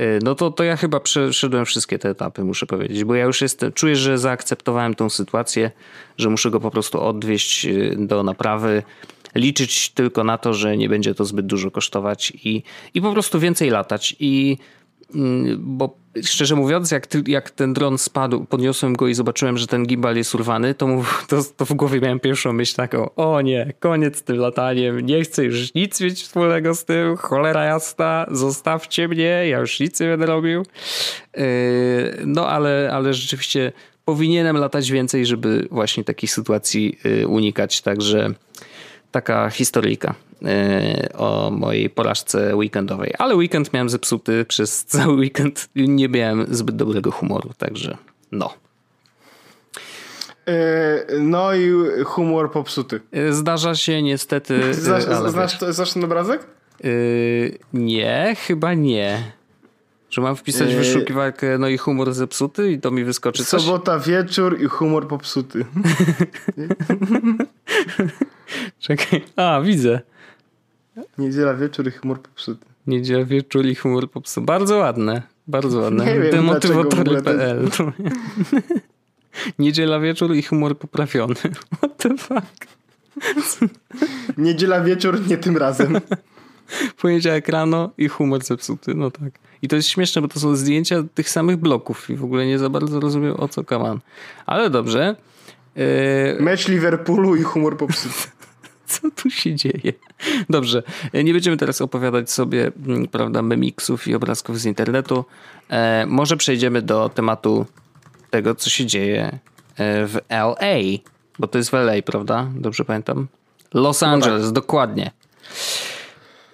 Y, no to, to ja chyba przeszedłem wszystkie te etapy, muszę powiedzieć, bo ja już jestem, czuję, że zaakceptowałem tą sytuację, że muszę go po prostu odwieźć y, do naprawy, liczyć tylko na to, że nie będzie to zbyt dużo kosztować i, i po prostu więcej latać. I bo szczerze mówiąc, jak, ty, jak ten dron spadł, podniosłem go i zobaczyłem, że ten gimbal jest urwany, to, to, to, w głowie miałem pierwszą myśl taką, o nie, koniec z tym lataniem, nie chcę już nic mieć wspólnego z tym, cholera jasna, zostawcie mnie, ja już nic nie będę robił. Yy, no ale, ale rzeczywiście powinienem latać więcej, żeby właśnie takich sytuacji yy, unikać, także taka historyjka. E, o mojej porażce weekendowej. Ale weekend miałem zepsuty przez cały weekend. Nie miałem zbyt dobrego humoru, także no. E, no i humor popsuty. E, zdarza się niestety. Znasz, znasz, znasz ten obrazek? nie, chyba nie. Że mam wpisać w wyszukiwarkę no i humor zepsuty i to mi wyskoczy coś? Sobota wieczór i humor popsuty. Czekaj. A, widzę. Niedziela wieczór i humor popsuty. Niedziela wieczór i humor popsuty. Bardzo ładne. Bardzo ładne. Demotywatory.pl Niedziela wieczór i humor poprawiony. What the fuck? Niedziela wieczór, nie tym razem. Poniedziałek rano i humor zepsuty. No tak. I to jest śmieszne, bo to są zdjęcia tych samych bloków i w ogóle nie za bardzo rozumiem o co kaman. Ale dobrze. Yy... Mecz Liverpoolu i humor popsuty. Co tu się dzieje? Dobrze, nie będziemy teraz opowiadać sobie, mm, prawda, memiksów i obrazków z internetu. E, może przejdziemy do tematu tego, co się dzieje e, w LA, bo to jest w LA, prawda? Dobrze pamiętam? Los Angeles, no tak. dokładnie.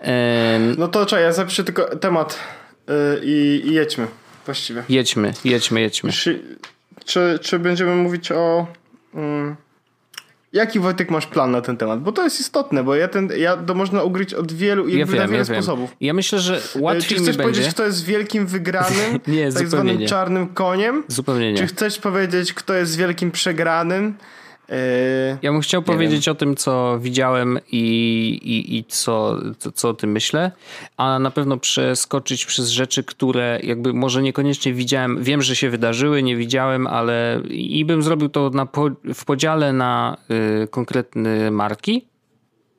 E, no to czekaj, ja zapiszę tylko temat yy, i, i jedźmy właściwie. Jedźmy, jedźmy, jedźmy. Czy, czy, czy będziemy mówić o... Mm, Jaki Wojtek masz plan na ten temat? Bo to jest istotne, bo ja ten, ja to można ugryć od wielu, ja wiem, ja sposobów. Wiem. Ja myślę, że łatwiej Czy chcesz mi powiedzieć, kto jest wielkim wygranym, nie, tak zwanym nie. czarnym koniem? Zupełnie nie. Czy chcesz powiedzieć, kto jest wielkim przegranym? Yy, ja bym chciał powiedzieć wiem. o tym, co widziałem i, i, i co, co, co o tym myślę, a na pewno przeskoczyć przez rzeczy, które jakby może niekoniecznie widziałem, wiem, że się wydarzyły, nie widziałem, ale i bym zrobił to na, w podziale na y, konkretne marki,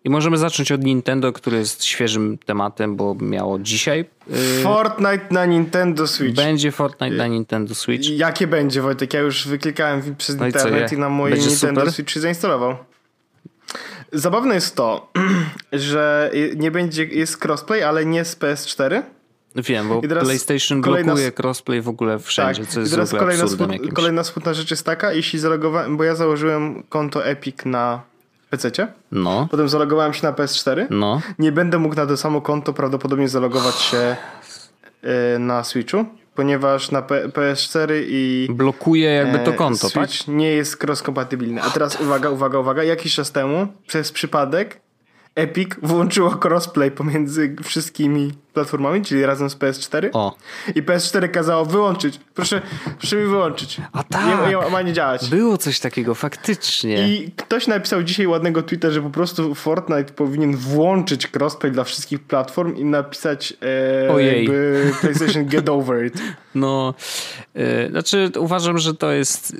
i możemy zacząć od Nintendo, który jest świeżym tematem, bo miało dzisiaj. Yy, Fortnite na Nintendo Switch. Będzie Fortnite na Nintendo Switch. Jakie będzie, Wojtek? Ja już wyklikałem przez no internet i, co, i na moje będzie Nintendo super? Switch zainstalował. Zabawne jest to, że nie będzie, jest crossplay, ale nie z PS4. Wiem, bo PlayStation kolejna... blokuje crossplay w ogóle wszędzie, tak. co jest I teraz kolejna, smut, kolejna smutna rzecz jest taka, jeśli zalogowałem, bo ja założyłem konto Epic na PC. No. Potem zalogowałem się na PS4. No. Nie będę mógł na to samo konto prawdopodobnie zalogować się y, na Switchu, ponieważ na P PS4 i. Blokuje jakby to e, konto, Switch tak? nie jest cross-kompatybilny. A teraz uwaga, uwaga, uwaga. Jakiś czas temu, przez przypadek, Epic włączyło crossplay pomiędzy wszystkimi platformami, czyli razem z PS4. O. I PS4 kazało wyłączyć. Proszę, proszę mi wyłączyć. A tak. Nie, ma nie działać. Było coś takiego, faktycznie. I ktoś napisał dzisiaj ładnego tweeta, że po prostu Fortnite powinien włączyć crossplay dla wszystkich platform i napisać e, jakby PlayStation get over it. No, e, znaczy uważam, że to jest e,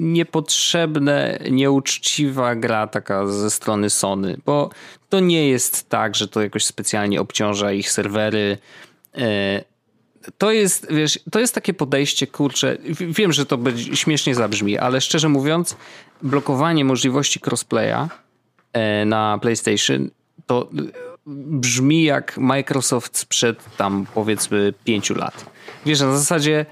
niepotrzebne, nieuczciwa gra taka ze strony Sony, bo to nie jest tak, że to jakoś specjalnie obciąża ich serwery. E, to jest, wiesz, to jest takie podejście, kurczę, wiem, że to śmiesznie zabrzmi, ale szczerze mówiąc, blokowanie możliwości crossplaya e, na PlayStation to brzmi jak Microsoft sprzed tam powiedzmy pięciu lat. Wiesz, na zasadzie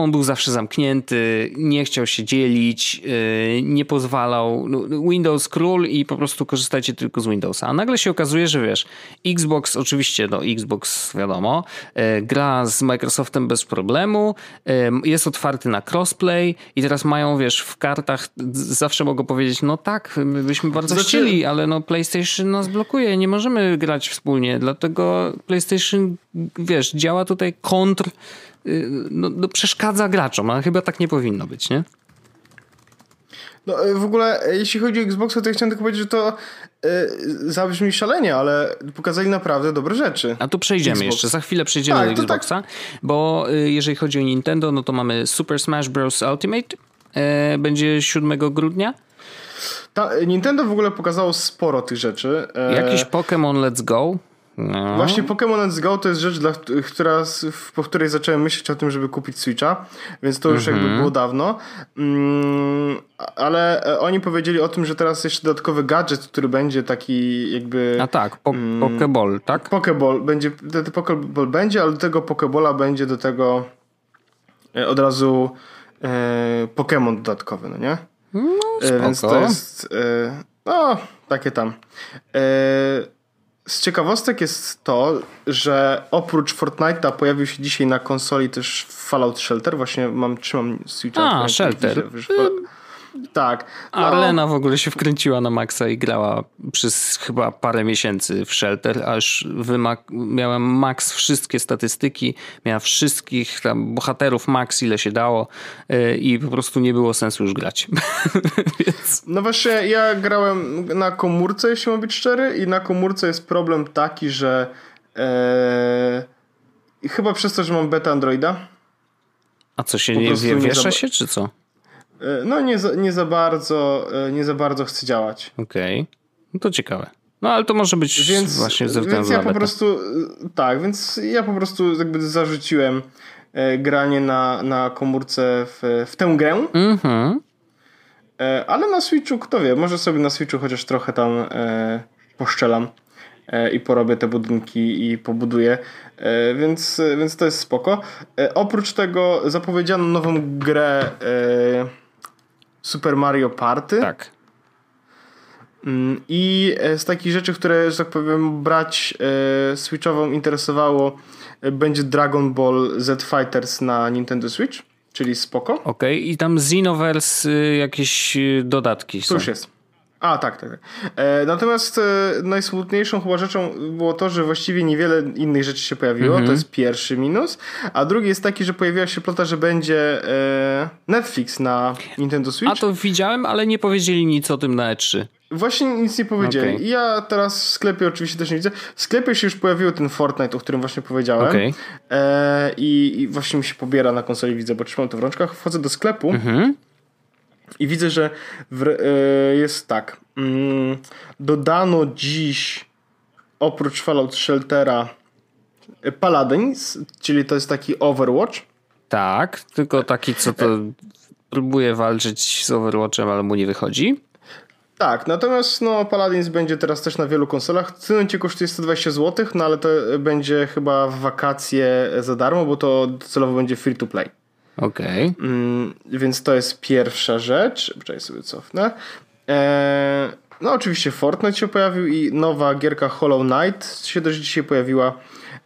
on był zawsze zamknięty, nie chciał się dzielić, y, nie pozwalał. No, Windows król i po prostu korzystajcie tylko z Windowsa. A nagle się okazuje, że wiesz, Xbox, oczywiście, no Xbox wiadomo, y, gra z Microsoftem bez problemu, y, jest otwarty na crossplay i teraz mają, wiesz, w kartach zawsze mogą powiedzieć, no tak, my byśmy bardzo znaczy... chcieli, ale no PlayStation nas blokuje, nie możemy grać wspólnie, dlatego PlayStation, wiesz, działa tutaj kontr no, no, przeszkadza graczom, a chyba tak nie powinno być, nie? No y, w ogóle, y, jeśli chodzi o Xbox, to ja chciałem tylko powiedzieć, że to yy, zabrzmi szalenie, ale pokazali naprawdę dobre rzeczy. A tu przejdziemy Xbox. jeszcze, za chwilę przejdziemy tak, do tak. Xboxa, tak. bo jeżeli chodzi o Nintendo, no to mamy Super Smash Bros. Ultimate, będzie 7 grudnia. Ta, Nintendo w ogóle pokazało sporo tych rzeczy. Jakiś Pokémon Let's Go No. Właśnie Pokémon Let's Go to jest rzecz, dla, która, po której zacząłem myśleć o tym, żeby kupić Switcha, więc to już jakby mhm. było dawno. Mm, ale e, oni powiedzieli o tym, że teraz jeszcze dodatkowy gadżet, który będzie taki jakby... A tak, po, mm, Pokeball, tak? Pokeball będzie, ten Pokeball będzie, ale do tego Pokebola będzie do tego e, od razu e, Pokémon dodatkowy, no nie? No, e, Więc to jest... E, no, takie tam. E, z ciekawostek jest to, że oprócz Fortnite'a pojawił się dzisiaj na konsoli też Fallout Shelter. Właśnie mam, trzymam Switcha. A, Shelter. Tak. No. Arlena w ogóle się wkręciła na Maxa i grała przez chyba parę miesięcy w Shelter, aż miałem Max wszystkie statystyki, miała wszystkich tam bohaterów Max ile się dało yy, i po prostu nie było sensu już grać. Więc... No właśnie ja grałem na komórce, jeśli mam być szczery i na komórce jest problem taki, że yy, chyba przez to, że mam beta Androida. A co się nie wie, wiesza się, czy co? E, no nie za, nie za bardzo e, nie za bardzo chce działać. Okej. Okay. No to ciekawe. No ale to może być więc, właśnie ze względu Więc ja po prostu tak, więc ja po prostu jakby zarzuciłem e, granie na, na komórce w, w tę grę. Mhm. Ale na Switchu, kto wie, może sobie na Switchu chociaż trochę tam e, poszczelam e, i porobię te budynki i pobuduję, e, więc, więc to jest spoko. oprócz tego zapowiedziano nową grę Super Mario Party. Tak. Mm, I e, z takich rzeczy, które, że tak powiem, brać e, Switchową interesowało, e, będzie Dragon Ball Z Fighters na Nintendo Switch, czyli spoko. Okej, okay. i tam Xenoverse y, jakieś y, dodatki są. To już jest. A, tak, tak. tak. E, natomiast e, najsmutniejszą chyba rzeczą było to, że właściwie niewiele innych rzeczy się pojawiło. Mm -hmm. To jest pierwszy minus. A drugi jest taki, że pojawiła się plota, że będzie e, Netflix na Nintendo Switch. A to widziałem, ale nie powiedzieli nic o tym na E3. Właśnie nic nie powiedzieli. Okay. Ja teraz w sklepie oczywiście też nie widzę. W sklepie się już pojawił ten Fortnite, o którym właśnie powiedziałem. Okay. E, i, i, właśnie mi się pobiera na konsoli, widzę, bo trzymam to w rączkach. Wchodzę do sklepu. Mm -hmm. I widzę, że w, e, jest tak. Mm, dodano dziś oprócz Fallout Sheltera e, Paladins, czyli to jest taki Overwatch. Tak, tylko taki, co to próbuje walczyć z Overwatchem, ale mu nie wychodzi. Tak, natomiast no, Paladins będzie teraz też na wielu konsolach. W tym momencie kosztuje 120 zł, no ale to będzie chyba w wakacje za darmo, bo to celowo będzie free to play. Okej. Okay. Mm, więc to jest pierwsza rzecz. Poczekaj sobie cofnę. Eee, no oczywiście Fortnite się pojawił i nowa gierka Hollow Knight się też dzisiaj pojawiła.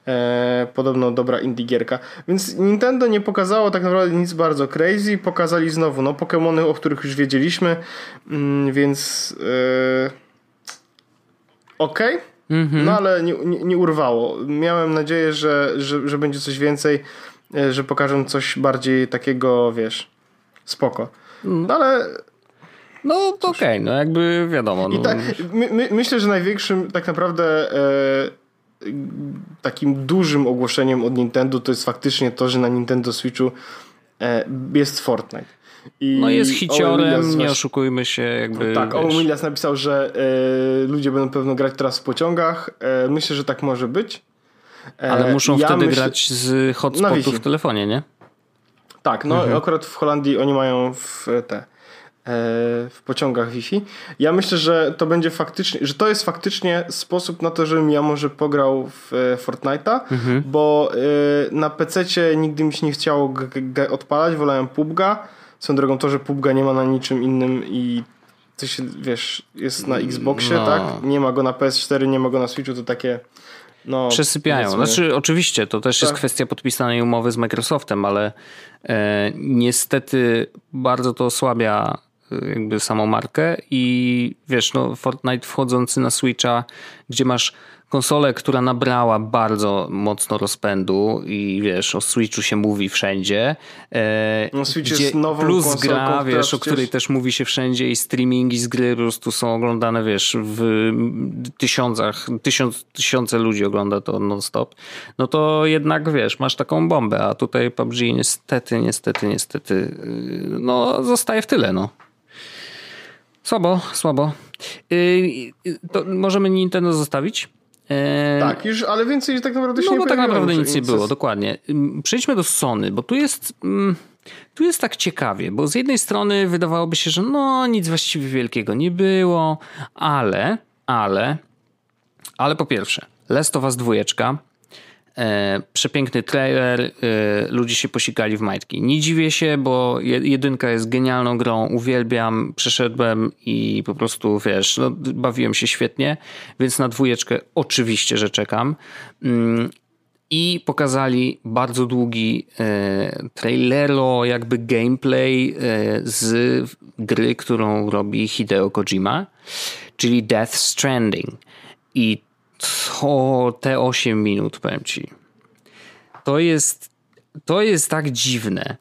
Eee, podobno dobra indie gierka. Więc Nintendo nie pokazało tak naprawdę nic bardzo crazy. Pokazali znowu no Pokémony, o których już wiedzieliśmy. Mm, więc eee, okej. Okay. Mm -hmm. No ale nie, nie, nie, urwało. Miałem nadzieję, że, że, że będzie coś więcej. E, że pokażą coś bardziej takiego, wiesz, spoko. No ale... No okej, okay, no jakby wiadomo. No. Tak, my, my, myślę, że największym tak naprawdę e, takim dużym ogłoszeniem od Nintendo to jest faktycznie to, że na Nintendo Switchu e, jest Fortnite. I no jest hiciorem, nie oszukujmy się. Jakby, no tak, Owen Williams napisał, że e, ludzie będą pewno grać teraz w pociągach. E, myślę, że tak może być. Ale muszą ja wtedy myśl... grać z hotspotu w telefonie, nie? Tak, no mhm. akurat w Holandii oni mają w te e, w pociągach Wi-Fi. Ja myślę, że to będzie faktycznie, że to jest faktycznie sposób na to, żebym ja może pograł w e, Fortnite'a, mhm. bo e, na PC nigdy mi się nie chciało odpalać, wolałem PUBG'a. Są drogą to, że PUBG'a nie ma na niczym innym i się, wiesz, jest na Xboxie, no. tak? Nie ma go na PS4, nie ma go na Switchu, to takie no, Przesypiają. Znaczy, oczywiście, to też tak. jest kwestia podpisanej umowy z Microsoftem, ale e, niestety bardzo to osłabia e, jakby samą markę i wiesz, no Fortnite wchodzący na Switcha, gdzie masz konsolę, która nabrała bardzo mocno rozpędu i wiesz, o Switchu się mówi wszędzie. E, no Switch jest nową Plus gra, wiesz, przecież... o której też mówi się wszędzie i streamingi z gry po prostu są oglądane, wiesz, w tysiącach, tysiąc, tysiące ludzi ogląda to non-stop. No to jednak, wiesz, masz taką bombę, a tutaj PUBG niestety, niestety, niestety, y, no zostaje w tyle, no. Słabo, słabo. Yy, to możemy Nintendo zostawić? E... Tak, już, ale więcej tak naprawdę się no, nie No bo tak naprawdę nic nie było, dokładnie. Przejdźmy do Sony, bo tu jest... Mm, tu jest tak ciekawie, bo z jednej strony wydawałoby się, że no nic właściwie wielkiego nie było, ale, ale, ale po pierwsze, Last of Us dwójeczka, przepiękny trailer, e, ludzie się posikali w majtki. Nie dziwię się, bo jedynka jest genialną grą, uwielbiam, przeszedłem i po prostu, wiesz, no, bawiłem się świetnie, więc na dwójeczkę oczywiście, że czekam. Mm, i pokazali bardzo długi e, trailero, jakby gameplay e, z gry, którą robi Hideo Kojima, czyli Death Stranding. I to te 8 minut, powiem ci, to jest, to jest tak dziwne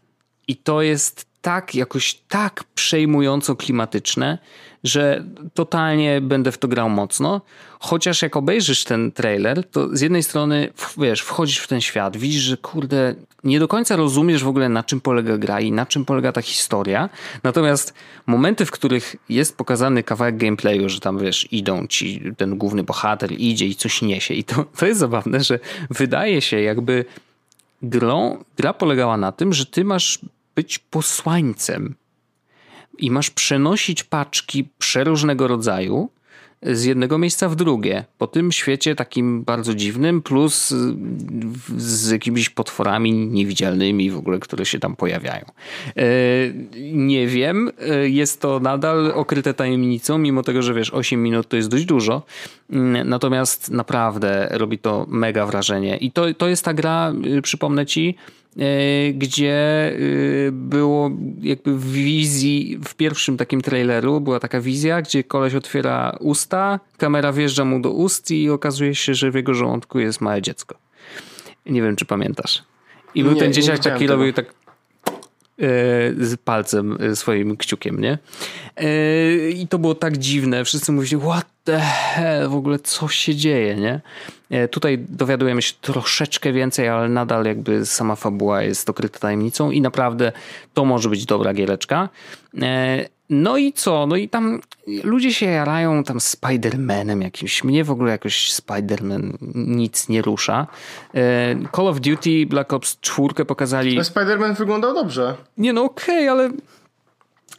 i to jest tak jakoś tak przejmująco klimatyczne, że totalnie będę w to grał mocno. Chociaż jak obejrzysz ten trailer, to z jednej strony wiesz, wchodzisz w ten świat, widzisz, że kurde, nie do końca rozumiesz w ogóle na czym polega gra i na czym polega ta historia. Natomiast momenty, w których jest pokazany kawałek gameplayu, że tam wiesz, idą ci, ten główny bohater idzie i coś niesie. I to, to jest zabawne, że wydaje się jakby grą, gra polegała na tym, że ty masz być posłańcem i masz przenosić paczki przeróżnego rodzaju z jednego miejsca w drugie. Po tym świecie takim bardzo dziwnym, plus z jakimiś potworami niewidzialnymi w ogóle, które się tam pojawiają. E, nie wiem, e, jest to nadal okryte tajemnicą, mimo tego, że wiesz, 8 minut to jest dość dużo. Mm, natomiast naprawdę robi to mega wrażenie. I to, to jest ta gra, y, przypomnę ci, E, gdzie y, było jakby w wizji, w pierwszym takim traileru była taka wizja, gdzie koleś otwiera usta, kamera wjeżdża mu do ust i okazuje się, że w jego żołądku jest małe dziecko. Nie wiem, czy pamiętasz. I był nie, ten dzieciak taki, robił tak z palcem e, swoim kciukiem, nie? E, I to było tak dziwne. Wszyscy mówili, what the hell, w ogóle co się dzieje, nie? Tutaj dowiadujemy się troszeczkę więcej, ale nadal jakby sama fabuła jest okryta tajemnicą i naprawdę to może być dobra giereczka. No i co? No i tam ludzie się jarają tam Spider-Manem jakimś. Mnie w ogóle jakoś Spider-Man nic nie rusza. E, Call of Duty Black Ops 4 pokazali... Spider-Man wyglądał dobrze. Nie no okej, okay, ale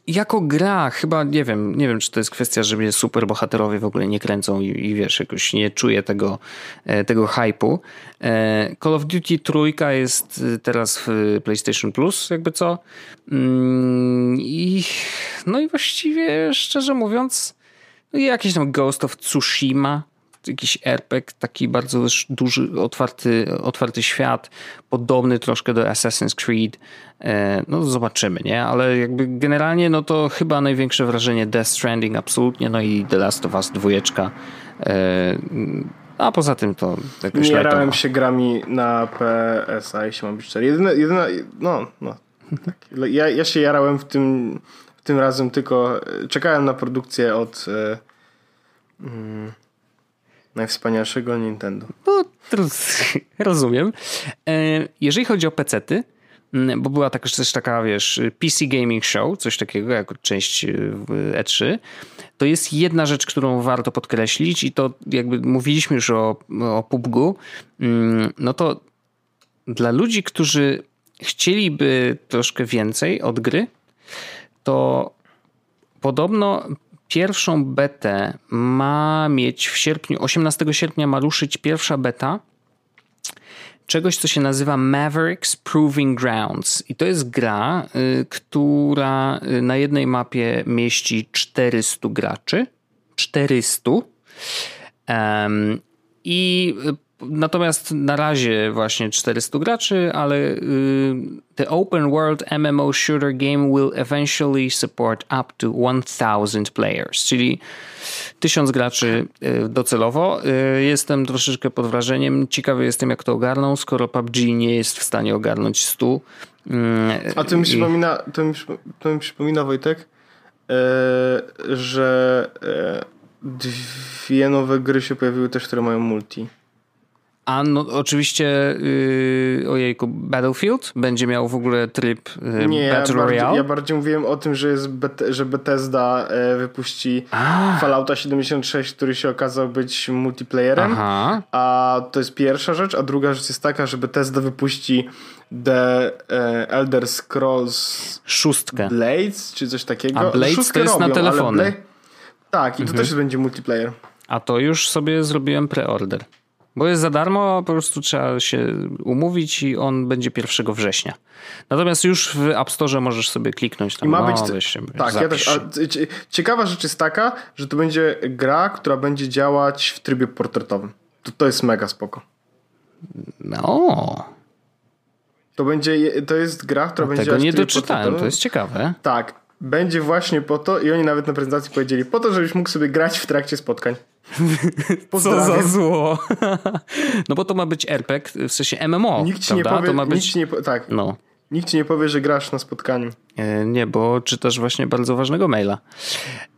jako gra, chyba nie wiem, nie wiem, czy to jest kwestia, że mnie super bohaterowie w ogóle nie kręcą i, i wiesz, jakoś nie czuję tego, e, tego hypu. E, Call of Duty trójka jest e, teraz w PlayStation Plus, jakby co. Mm, I no i właściwie, szczerze mówiąc, no jakiś tam Ghost of Tsushima jakiś RPG, taki bardzo duży, otwarty, otwarty świat, podobny troszkę do Assassin's Creed. E, no zobaczymy, nie? Ale jakby generalnie no to chyba największe wrażenie Death Stranding absolutnie, no i The Last of Us dwójeczka. E, a poza tym to jakoś Nie jarałem się grami na PSA, jeśli mam być szczery. Jedyna, jedyna no, no. Tak. Ja, ja się jarałem w tym, w tym razem tylko czekałem na produkcję od mm, Najwspanialszego Nintendo. No, rozumiem. E, jeżeli chodzi o pecety, bo była też taka, wiesz, PC Gaming Show, coś takiego, jako część E3, to jest jedna rzecz, którą warto podkreślić i to jakby mówiliśmy już o, o PUBG, no to dla ludzi, którzy chcieliby troszkę więcej od gry, to podobno Pierwszą betę ma mieć w sierpniu, 18 sierpnia ma ruszyć pierwsza beta czegoś, co się nazywa Mavericks Proving Grounds. I to jest gra, y, która y, na jednej mapie mieści 400 graczy. 400. Um, I y, Natomiast na razie właśnie 400 graczy, ale y, the open world MMO shooter game will eventually support up to 1000 players, czyli 1000 graczy y, docelowo. Y, jestem troszeczkę pod wrażeniem. Ciekawy jestem jak to ogarną, skoro PUBG nie jest w stanie ogarnąć 100. A to mi przypomina, to mi, to mi przypomina Wojtek, że dwie nowe gry się pojawiły też, które mają multi. A no, oczywiście yy, ojejku, Battlefield będzie miał w ogóle tryb yy, Nie, Battle ja Royale. Ja bardziej mówiłem o tym, że, jest Bet że Bethesda e, wypuści a. Fallouta 76, który się okazał być multiplayerem. Aha. A to jest pierwsza rzecz, a druga rzecz jest taka, że Bethesda wypuści The e, Elder Scrolls Szóstkę. Blades, czy coś takiego. A Blades Szóstkę to jest robią, na telefony. Tak, i to mhm. też będzie multiplayer. A to już sobie zrobiłem preorder. Bo jest za darmo, po prostu trzeba się umówić i on będzie 1 września. Natomiast już w App Store możesz sobie kliknąć tam. I ma no, być. Się, tak, ja też. A, ciekawa rzecz jest taka, że to będzie gra, która będzie działać w trybie portretowym. To, to jest mega spoko. No. To będzie, to jest gra, która no, będzie Tego nie doczytałem, to jest ciekawe. Tak, będzie właśnie po to i oni nawet na prezentacji powiedzieli, po to, żebyś mógł sobie grać w trakcie spotkań. Co za zło. no bo to ma być RPG, w sensie MMO, Nikt prawda? nie powie, to ma być... nie, tak. No. Nikt ci nie powie, że grasz na spotkaniu. E, nie, bo czytasz właśnie bardzo ważnego maila.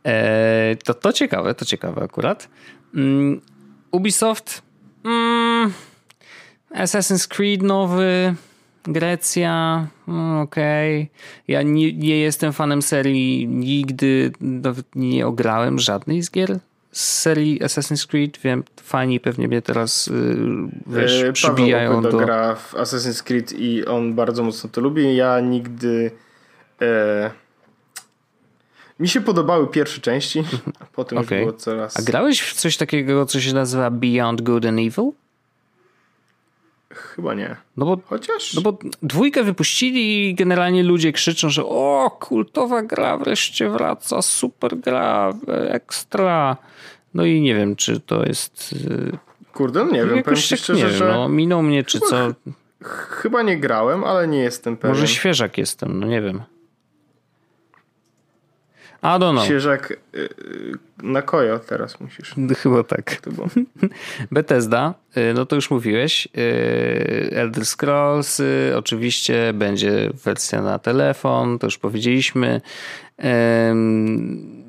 E, to, to ciekawe, to ciekawe akurat. Mm, Ubisoft, mm, Assassin's Creed nowy, Grecja, mm, okej. Okay. Ja nie, nie, jestem fanem serii, nigdy nie ograłem żadnej z gier z serii Assassin's Creed. Wiem, fani pewnie mnie teraz yy, wiesz, Paweł przybijają do... gra w Assassin's Creed i on bardzo mocno to lubi. Ja nigdy... E... Mi się podobały pierwsze części, a potem okay. już było coraz... A grałeś w coś takiego, co się nazywa Beyond Good and Evil? Chyba nie. No bo, Chociaż? No bo dwójkę wypuścili i generalnie ludzie krzyczą, że o, kultowa gra wreszcie wraca, super gra, ekstra. No i nie wiem, czy to jest... Y, Kurde, no nie wiem, powiem ci tak szczerze, nie że... no, minął mnie, czy chyba, co... Chyba nie grałem, ale nie jestem pewien. Może świeżak jestem, no nie wiem. I don't know. Świeżak y, y, na Kojo teraz musisz. Chyba tak. Bethesda, y, no to już mówiłeś. Elder Scrolls, oczywiście będzie wersja na telefon, to już powiedzieliśmy.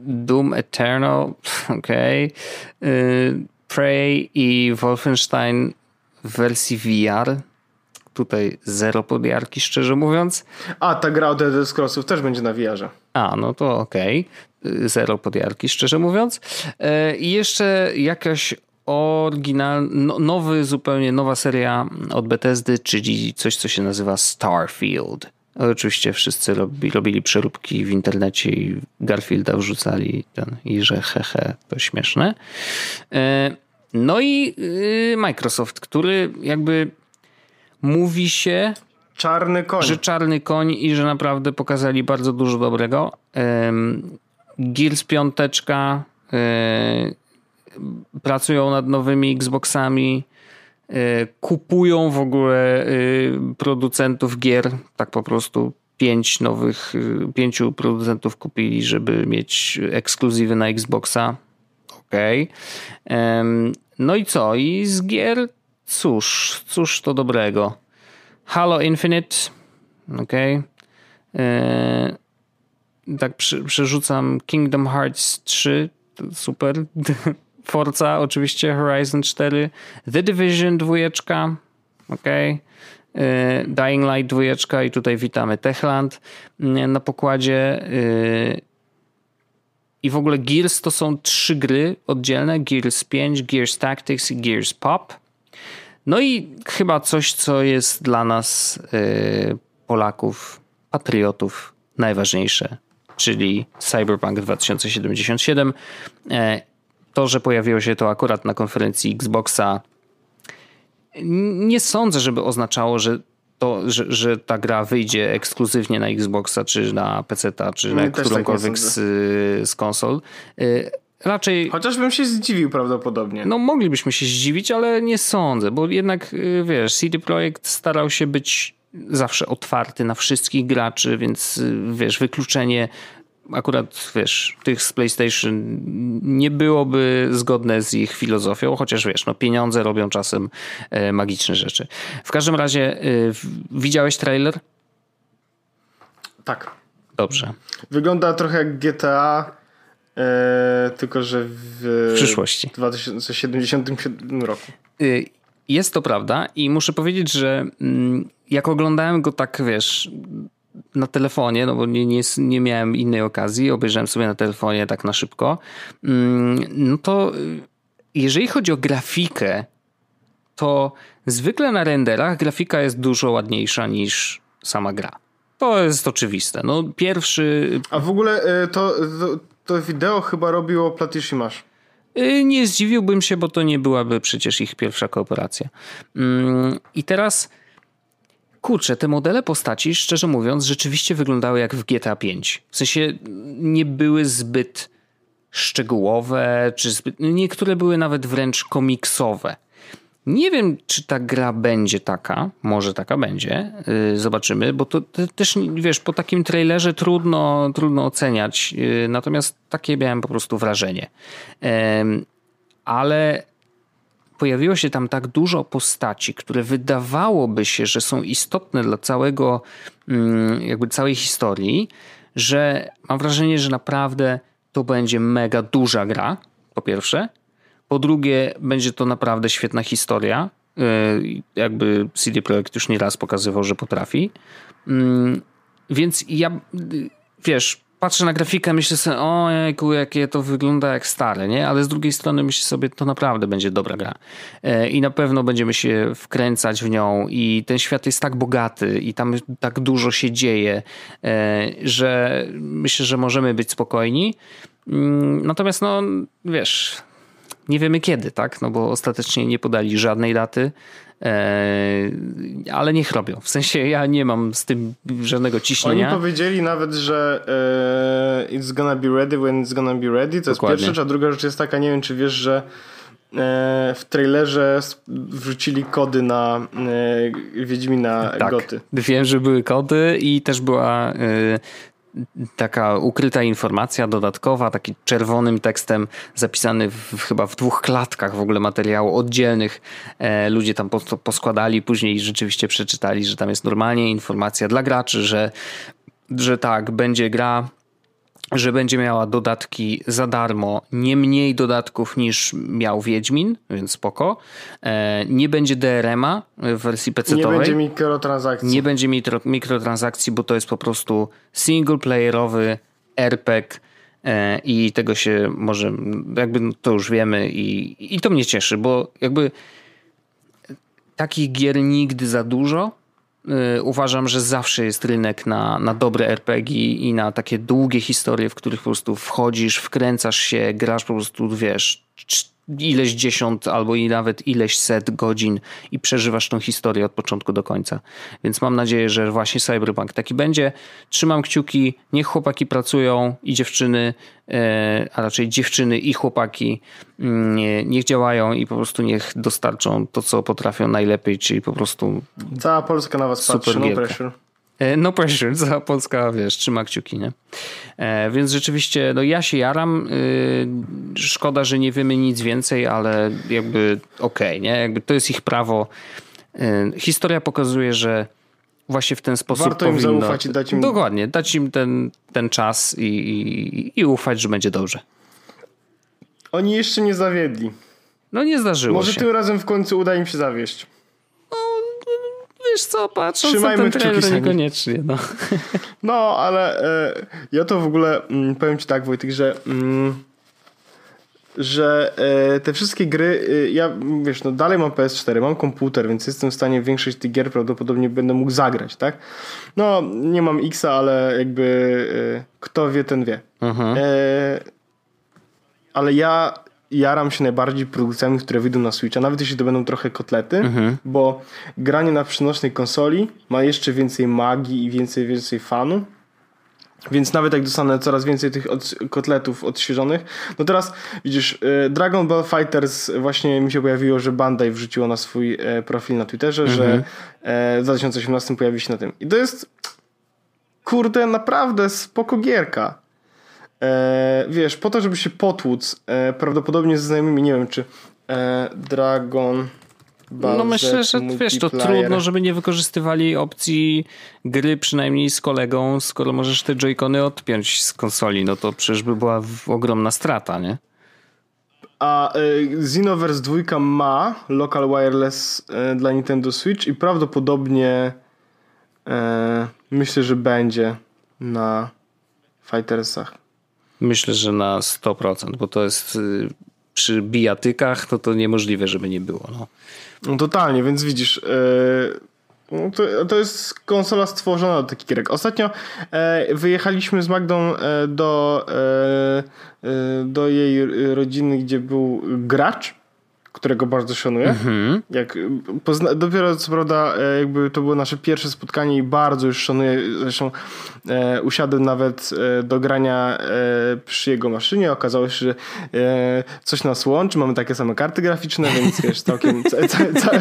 Doom Eternal, okej. Okay. Prey i Wolfenstein w wersji VR. Tutaj zero podjarki, szczerze mówiąc. A, ta gra od Elder Scrollsów też będzie na VR-ze. A, no to okej. Okay. Zero podjarki, szczerze mówiąc. E, I jeszcze jakaś oryginalna, no, nowy, zupełnie nowa seria od Bethesdy, czyli coś, co się nazywa Starfield. Oczywiście wszyscy robi, robili przeróbki w internecie i Garfielda wrzucali ten, i że hehe, to śmieszne. E, no i y, Microsoft, który jakby mówi się, Czarny koń. Że czarny koń i że naprawdę pokazali bardzo dużo dobrego. Gears piąteczka e, pracują nad nowymi Xboxami e, kupują w ogóle e, producentów gier, tak po prostu pięć nowych, pięciu producentów kupili, żeby mieć ekskluzywy na Xboxa. Okej. Okay. No i co? I z gier, cóż, cóż to dobrego. Halo Infinite, ok. Eee, tak przy, przerzucam Kingdom Hearts 3, super. Forza oczywiście, Horizon 4, The Division 2, ok. Eee, Dying Light 2 i tutaj witamy Techland eee, na pokładzie. I w ogóle Gears to są trzy gry oddzielne: Gears 5, Gears Tactics i Gears Pop. No i chyba coś, co jest dla nas, yy, Polaków, patriotów, najważniejsze, czyli Cyberpunk 2077. E, to, że pojawiło się to akurat na konferencji Xboxa, nie sądzę, żeby oznaczało, że to, że, że ta gra wyjdzie ekskluzywnie na Xboxa, czy na PC, czy na tak którąkolwiek tak z, z konsol. Raczej. Chociażbym się zdziwił prawdopodobnie. No, moglibyśmy się zdziwić, ale nie sądzę, bo jednak y, wiesz, CD Projekt starał się być zawsze otwarty na wszystkich graczy, więc y, wiesz, wykluczenie akurat wiesz, tych z PlayStation nie byłoby zgodne z ich filozofią, chociaż wiesz, no pieniądze robią czasem e, magiczne rzeczy. W każdym razie, y, widziałeś trailer? Tak. Dobrze. Wygląda trochę jak GTA E, tylko że w, w przyszłości. W 2077 roku. Y, jest to prawda i muszę powiedzieć, że mm, jak oglądałem go tak, wiesz, na telefonie, no bo nie, nie, nie miałem innej okazji, obejrzałem sobie na telefonie tak na szybko, mm, no to y, jeżeli chodzi o grafikę, to zwykle na renderach grafika jest dużo ładniejsza niż sama gra. To jest oczywiste. No pierwszy... A w ogóle y, to, to, to wideo chyba robiło Platishimash. Y, nie zdziwiłbym się, bo to nie byłaby przecież ich pierwsza kooperacja. Mm, I teraz kurczę, te modele postaci, szczerze mówiąc, rzeczywiście wyglądały jak w GTA 5. W sensie nie były zbyt szczegółowe, czy zbyt, niektóre były nawet wręcz komiksowe. Nie wiem, czy ta gra będzie taka, może taka będzie, yy, zobaczymy, bo to, też, wiesz, po takim trailerze trudno, trudno oceniać, yy, natomiast takie miałem po prostu wrażenie. Ale pojawiło się tam tak dużo postaci, które wydawałoby się, że są istotne dla całego, mm, jakby całej historii, że mam wrażenie, że naprawdę to będzie mega duża gra, po pierwsze. Po drugie, będzie to naprawdę świetna historia. Y, jakby CD Projekt już nieraz pokazywał, że potrafi. Mm, więc ja, y, wiesz, patrzę na grafikę, myślę sobie, o jakie to wygląda jak stare, nie? Ale z drugiej strony myślę sobie, to naprawdę będzie dobra gra. E, I na pewno będziemy się wkręcać w nią i ten świat jest tak bogaty i tam tak dużo się dzieje, e, że myślę, że możemy być spokojni. Mm, natomiast no, wiesz, nie wiemy kiedy, tak? No bo ostatecznie nie podali żadnej daty. Eee, ale niech robią. W sensie ja nie mam z tym żadnego ciśnienia. Oni powiedzieli nawet, że e, it's gonna be ready when it's gonna be ready. To Dokładnie. jest pierwsza rzecz, a druga rzecz jest taka, nie wiem czy wiesz, że e, w trailerze wrzucili kody na e, Wiedźmina tak, Goty. Wiem, że były kody i też była e, taka ukryta informacja dodatkowa, taki czerwonym tekstem zapisany w, chyba w dwóch klatkach w ogóle materiału oddzielnych. E, ludzie tam po, poskładali, później rzeczywiście przeczytali, że tam jest normalnie informacja dla graczy, że, że tak, będzie gra że będzie miała dodatki za darmo, nie mniej dodatków niż miał Wiedźmin, więc spoko. E, nie będzie DRM-a w wersji PC-owej. Nie będzie mikrotransakcji. Nie będzie mikrotransakcji, bo to jest po prostu singleplayerowy RPG e, i tego się może, jakby to już wiemy i, i to mnie cieszy, bo jakby takich gier nigdy za dużo uważam, że zawsze jest rynek na, na dobre RPG i na takie długie historie, w których po prostu wchodzisz, wkręcasz się, grasz po prostu, wiesz, ileś dziesiąt albo i nawet ileś set godzin i przeżywasz tą historię od początku do końca. Więc mam nadzieję, że właśnie Cyberpunk taki będzie. Trzymam kciuki, niech chłopaki pracują i dziewczyny, e, a raczej dziewczyny i chłopaki mm, niech działają i po prostu niech dostarczą to, co potrafią najlepiej, czyli po prostu Cała Polska na was patrzy, no pressure. E, no pressure, cała Polska, wiesz, trzyma kciuki, nie? E, więc rzeczywiście, no ja się jaram. E, szkoda, że nie wiemy nic więcej, ale jakby okej, okay, nie? Jakby to jest ich prawo. E, historia pokazuje, że właśnie w ten sposób Warto powinno... im zaufać i dać im... Dokładnie, dać im ten, ten czas i, i, i ufać, że będzie dobrze. Oni jeszcze nie zawiedli. No nie zdarzyło Może się. tym razem w końcu uda im się zawieść wiesz co, patrząc Trzymajmy na ten trailer, to niekoniecznie. No, no ale e, ja to w ogóle mm, powiem ci tak Wojtek, że mm, że e, te wszystkie gry, e, ja wiesz, no dalej mam PS4, mam komputer, więc jestem w stanie większość tych gier prawdopodobnie będę mógł zagrać, tak? No, nie mam Xa, ale jakby kto wie, ten wie. Mhm. Ale ja jaram się najbardziej produkcjami, które wyjdą na Switcha, nawet jeśli to będą trochę kotlety, mhm. bo granie na przynośnej konsoli ma jeszcze więcej magii i więcej, więcej fanu. Więc nawet jak dostanę coraz więcej tych od, kotletów odświeżonych. No teraz widzisz, y, Dragon Ball Fighters właśnie mi się pojawiło, że Bandai wrzuciło na swój e, profil na Twitterze, mhm. że w 2018 pojawi się na tym. I to jest kurde, naprawdę spoko gierka. E, wiesz, po to, żeby się potłuc, e, prawdopodobnie ze znajomymi, nie wiem czy e, Dragon Ball No myślę, że wiesz, to trudno, żeby nie wykorzystywali opcji gry przynajmniej z kolegą, skoro możesz te joycony odpiąć z konsoli, no to przecież by była ogromna strata, nie? A y, Xenoverse 2 ma local wireless y, dla Nintendo Switch i prawdopodobnie y, myślę, że będzie na Fightersach. Myślę, że na 100%, bo to jest y, przy bijatykach, to to niemożliwe, żeby nie było. No, no totalnie, więc widzisz, y, no to, to jest konsola stworzona do takich gierek. Ostatnio e, wyjechaliśmy z Magdą e, do, e, e do jej rodziny, gdzie był gracz, którego bardzo szanuję. Mm-hmm. Jak pozna- dopiero co prawda e, jakby to było nasze pierwsze spotkanie i bardzo już szanuję. Zresztą e, usiadłem nawet do grania przy jego maszynie. Okazało się, że coś nas łączy. Mamy takie same karty graficzne, więc wiesz, całkiem... Ca- ca- ca-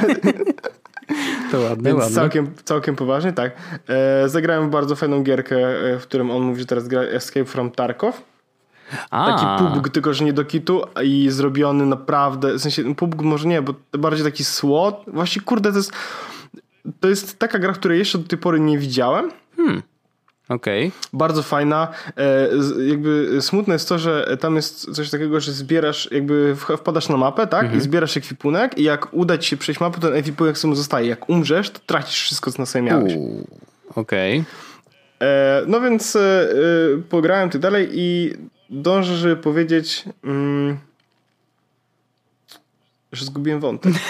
to ładne, Więc ładne. Całkiem, całkiem poważnie, tak. E, zagrałem bardzo fajną gierkę, e, w którym on mówi, że teraz gra Escape from Tarkov. A. Taki PUBG, tylko że nie do kitu i zrobiony naprawdę, w sensie PUBG może nie, bo bardziej taki SWOT. Właśnie kurde, to jest, to jest taka gra, której jeszcze do tej pory nie widziałem. Hmm. Okay. Bardzo fajna. E, jakby smutne jest to, że tam jest coś takiego, że zbierasz, jakby wpadasz na mapę, tak? Mhm. I zbierasz ekwipunek i jak uda ci się przejść mapę, to ten ekwipunek sobie zostaje. Jak umrzesz, to tracisz wszystko, co na sobie miałeś. Okej. Okay. E, no więc e, pograłem ty dalej i dążę, żeby powiedzieć, mm, że zgubiłem wątek.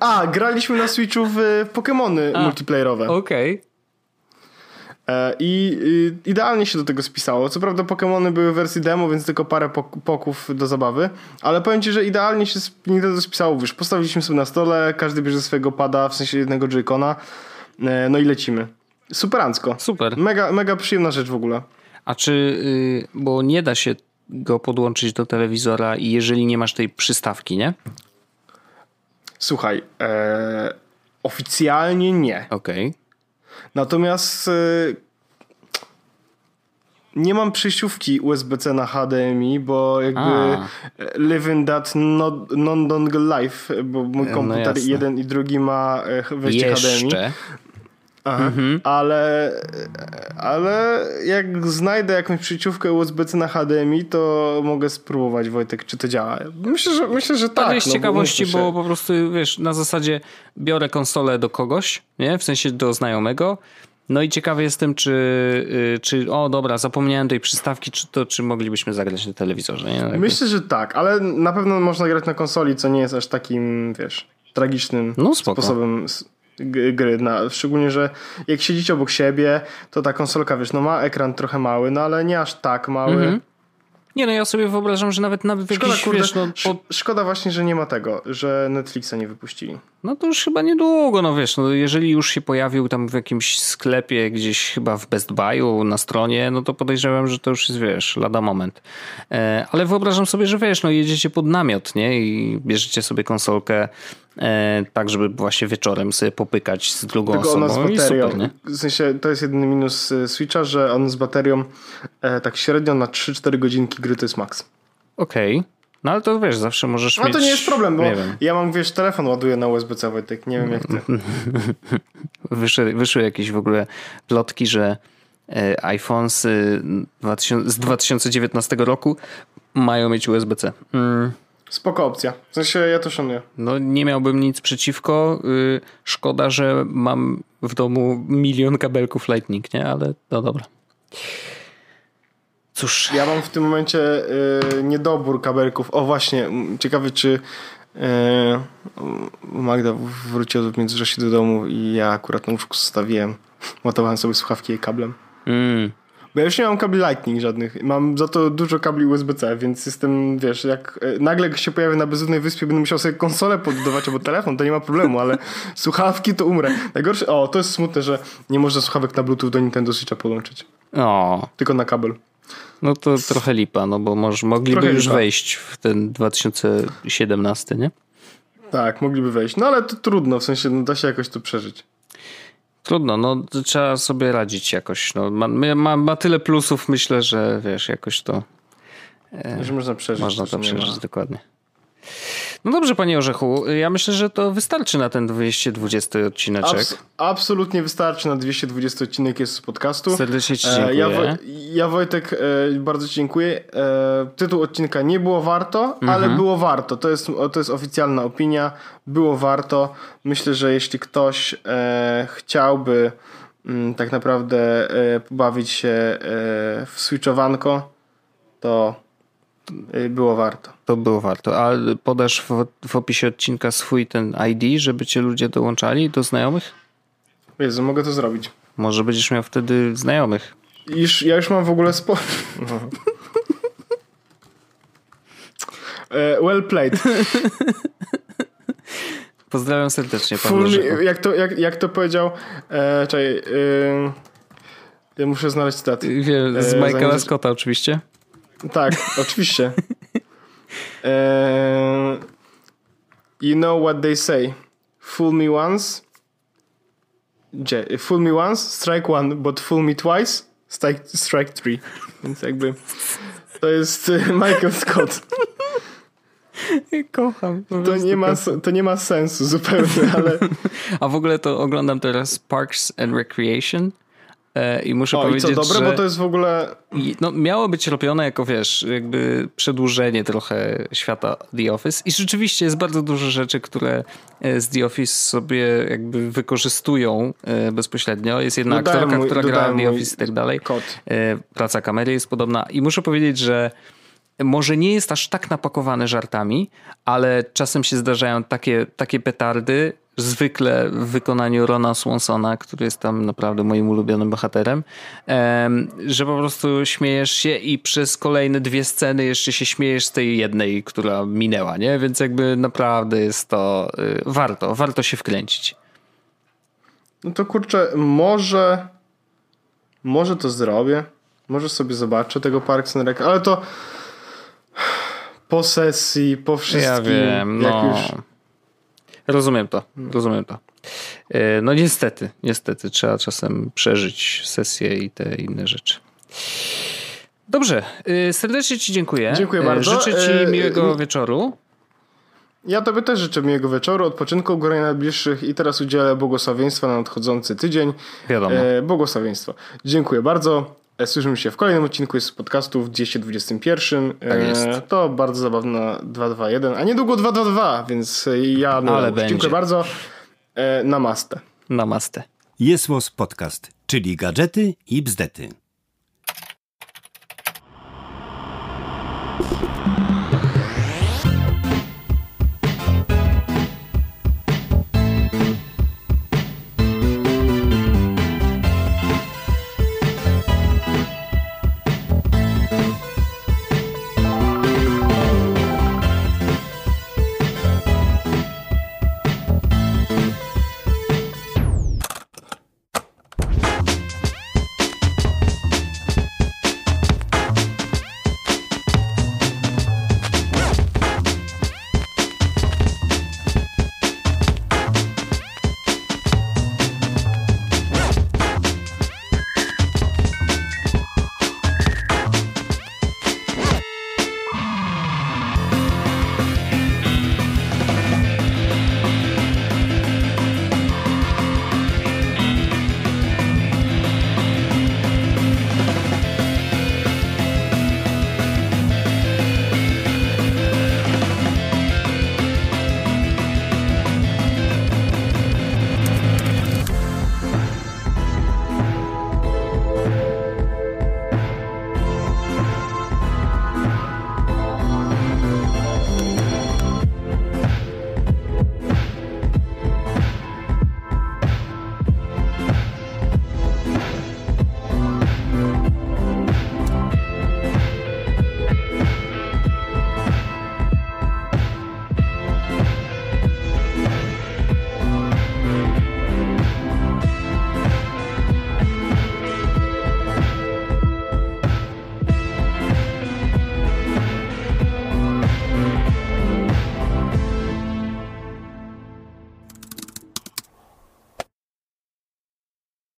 A, graliśmy na Switchu w Pokémony multiplayerowe. Okej. Okay. E, I idealnie się do tego spisało. Co prawda Pokémony były w wersji demo, więc tylko parę poków do zabawy, ale powiem ci, że idealnie się Nintendo spisało. Wiesz, postawiliśmy sobie na stole, każdy bierze swojego pada, w sensie jednego joycona, e, no i lecimy. Superancko. Super. Mega, mega przyjemna rzecz w ogóle. A czy, y, bo nie da się go podłączyć do telewizora jeżeli nie masz tej przystawki, nie? Słuchaj, e, oficjalnie nie. Okej. Okay. Natomiast e, nie mam przejściówki USB-C na HDMI, bo jakby A. live in that non-dongle life, bo mój no komputer no jeden i drugi ma e, wejście Jeszcze. HDMI. Mhm. Ale, ale jak znajdę jakąś przyciówkę USB-C na HDMI, to mogę spróbować, Wojtek, czy to działa. Myślę, że, myślę, że tak. Ale z no, ciekawości, bo, bo po prostu, wiesz, na zasadzie biorę konsolę do kogoś, nie? W sensie do znajomego, no i ciekawy jestem, czy, y, czy o dobra, zapomniałem tej przystawki, czy to czy moglibyśmy zagrać na telewizorze. Nie? Myślę, że tak, ale na pewno można grać na konsoli, co nie jest aż takim, wiesz, tragicznym no, sposobem gry. Na, szczególnie, że jak siedzicie obok siebie, to ta konsolka, wiesz, no ma ekran trochę mały, no ale nie aż tak mały. Mhm. Nie no, ja sobie wyobrażam, że nawet nawet szkoda, jakiś, kurde, wiesz, no, po... Szkoda właśnie, że nie ma tego, że Netflixa nie wypuścili. No to już chyba niedługo, no wiesz, no jeżeli już się pojawił tam w jakimś sklepie gdzieś chyba w Best Buy'u na stronie, no to podejrzewam, że to już jest, wiesz, lada moment. E, ale wyobrażam sobie, że wiesz, no jedziecie pod namiot, nie? I bierzecie sobie konsolkę tak, żeby właśnie wieczorem sobie popykać z drugą Tylko osobą. Ona z baterią. Super, w sensie to jest jedyny minus e, Switcha, że on z baterią e, tak średnio na 3-4 godzinki gry to jest max. Okej. Okay. No ale to wiesz, zawsze możesz no, mieć... No to nie jest problem, bo ja mam, wiesz, telefon ładuję na USB-C, Wojtek, nie wiem jak ty. wyszły, wyszły jakieś w ogóle plotki, że e, iPhones z 2019 roku mają mieć USB-C. Mm. Spoko opcja. W sensie ja to szanuję. No nie miałbym nic przeciwko. Y, szkoda, że mam w domu milion kabelków Lightning, nie? Ale no dobra. Cóż. Ja mam w tym momencie y, niedobór kabelków. O właśnie, ciekawy czy y, Magda wróciła w międzyczasie do domu i ja akurat na łóżku zostawiłem. Ładowałem sobie słuchawki jej kablem. Mm. Bo ja już nie mam kabli Lightning żadnych. Mam za to dużo kabli USB-C, więc jestem, wiesz, jak e, nagle się pojawię na bezludnej wyspie, będę musiał sobie konsolę podbudować albo telefon, to nie ma problemu, ale słuchawki to umrę. Najgorsze, o, to jest smutne, że nie można słuchawek na Bluetooth do Nintendo Switcha podłączyć. O. Tylko na kabel. No to trochę lipa, no bo może, mogliby trochę już lipa. wejść w ten 2017, nie? Tak, mogliby wejść. No ale to trudno, w sensie no, da się jakoś to przeżyć. Trudno, no trzeba sobie radzić jakoś. No, ma, ma, ma tyle plusów, myślę, że wiesz, jakoś to. E, że można przeżyć. Można to przeżyć, dokładnie. No dobrze, panie Orzechu, ja myślę, że to wystarczy na ten 220 odcineczek. Abs absolutnie wystarczy na 220 odcinek jest z podcastu. Serdecznie ci dziękuję. Ja, ja Wojtek, bardzo ci dziękuję. Tytuł odcinka nie było warto, mhm. ale było warto. To jest, to jest oficjalna opinia. Było warto. Myślę, że jeśli ktoś chciałby mm, tak naprawdę pobawić się w switchowanko, to było warto. To było warto. A podasz w, w opisie odcinka swój ten ID, żeby cię ludzie dołączali do znajomych? Jezu, mogę to zrobić. Może będziesz miał wtedy znajomych. Już, ja już mam w ogóle sporo. E, well played. Pozdrawiam serdecznie, pan jak, to, jak, jak to powiedział, e, czekaj, e, ja muszę znaleźć cytat. Z e, Michaela Scotta oczywiście. Tak, oczywiście. E, you know what they say. Fool me once. Fool me once, strike one, but fool me twice, strike, strike three. Więc jakby to jest e, Michael Scott. Kocham. To nie, ma, to nie ma sensu zupełnie, ale... A w ogóle to oglądam teraz Parks and Recreation I muszę o, powiedzieć, i co dobre, że bo to jest w ogóle... No, miało być robione jako, wiesz, jakby przedłużenie trochę świata The Office i rzeczywiście jest bardzo dużo rzeczy, które e, z The Office sobie jakby wykorzystują e, bezpośrednio. Jest jedna dodałem aktorka, mój, która gra The Office i tak dalej. Kod. Praca kamery jest podobna i muszę powiedzieć, że może nie jest aż tak napakowany żartami, ale czasem się zdarzają takie, takie petardy, zwykle w wykonaniu Rona Swansona, który jest tam naprawdę moim ulubionym bohaterem, że po prostu śmiejesz się i przez kolejne dwie sceny jeszcze się śmiejesz z tej jednej, która minęła, nie? Więc jakby naprawdę jest to y, warto, warto się wkręcić. No to kurczę, może może to zrobię, może sobie zobaczę tego Parks and Rec, ale to po sesji, po wszystkim. Ja wiem, no. Już... Rozumiem to, rozumiem to. E, no niestety, niestety trzeba czasem przeżyć sesję i te inne rzeczy. Dobrze, e, serdecznie Ci dziękuję. Dziękuję bardzo. Życzę Ci miłego wieczoru. Ja Tobie też życzę miłego wieczoru, odpoczynku, góry najbliższych i teraz udzielę błogosławieństwa na nadchodzący tydzień. Wiadomo. E, błogosławieństwo. Dziękuję bardzo. E, słyszymy się w kolejnym odcinku z podcastu w 221. Tak jest. To bardzo zabawna 221, a niedługo 222, więc ja no, Ale będzie. dziękuję bardzo. E, namaste. Namaste. Jest podcast, czyli gadżety i bzdety.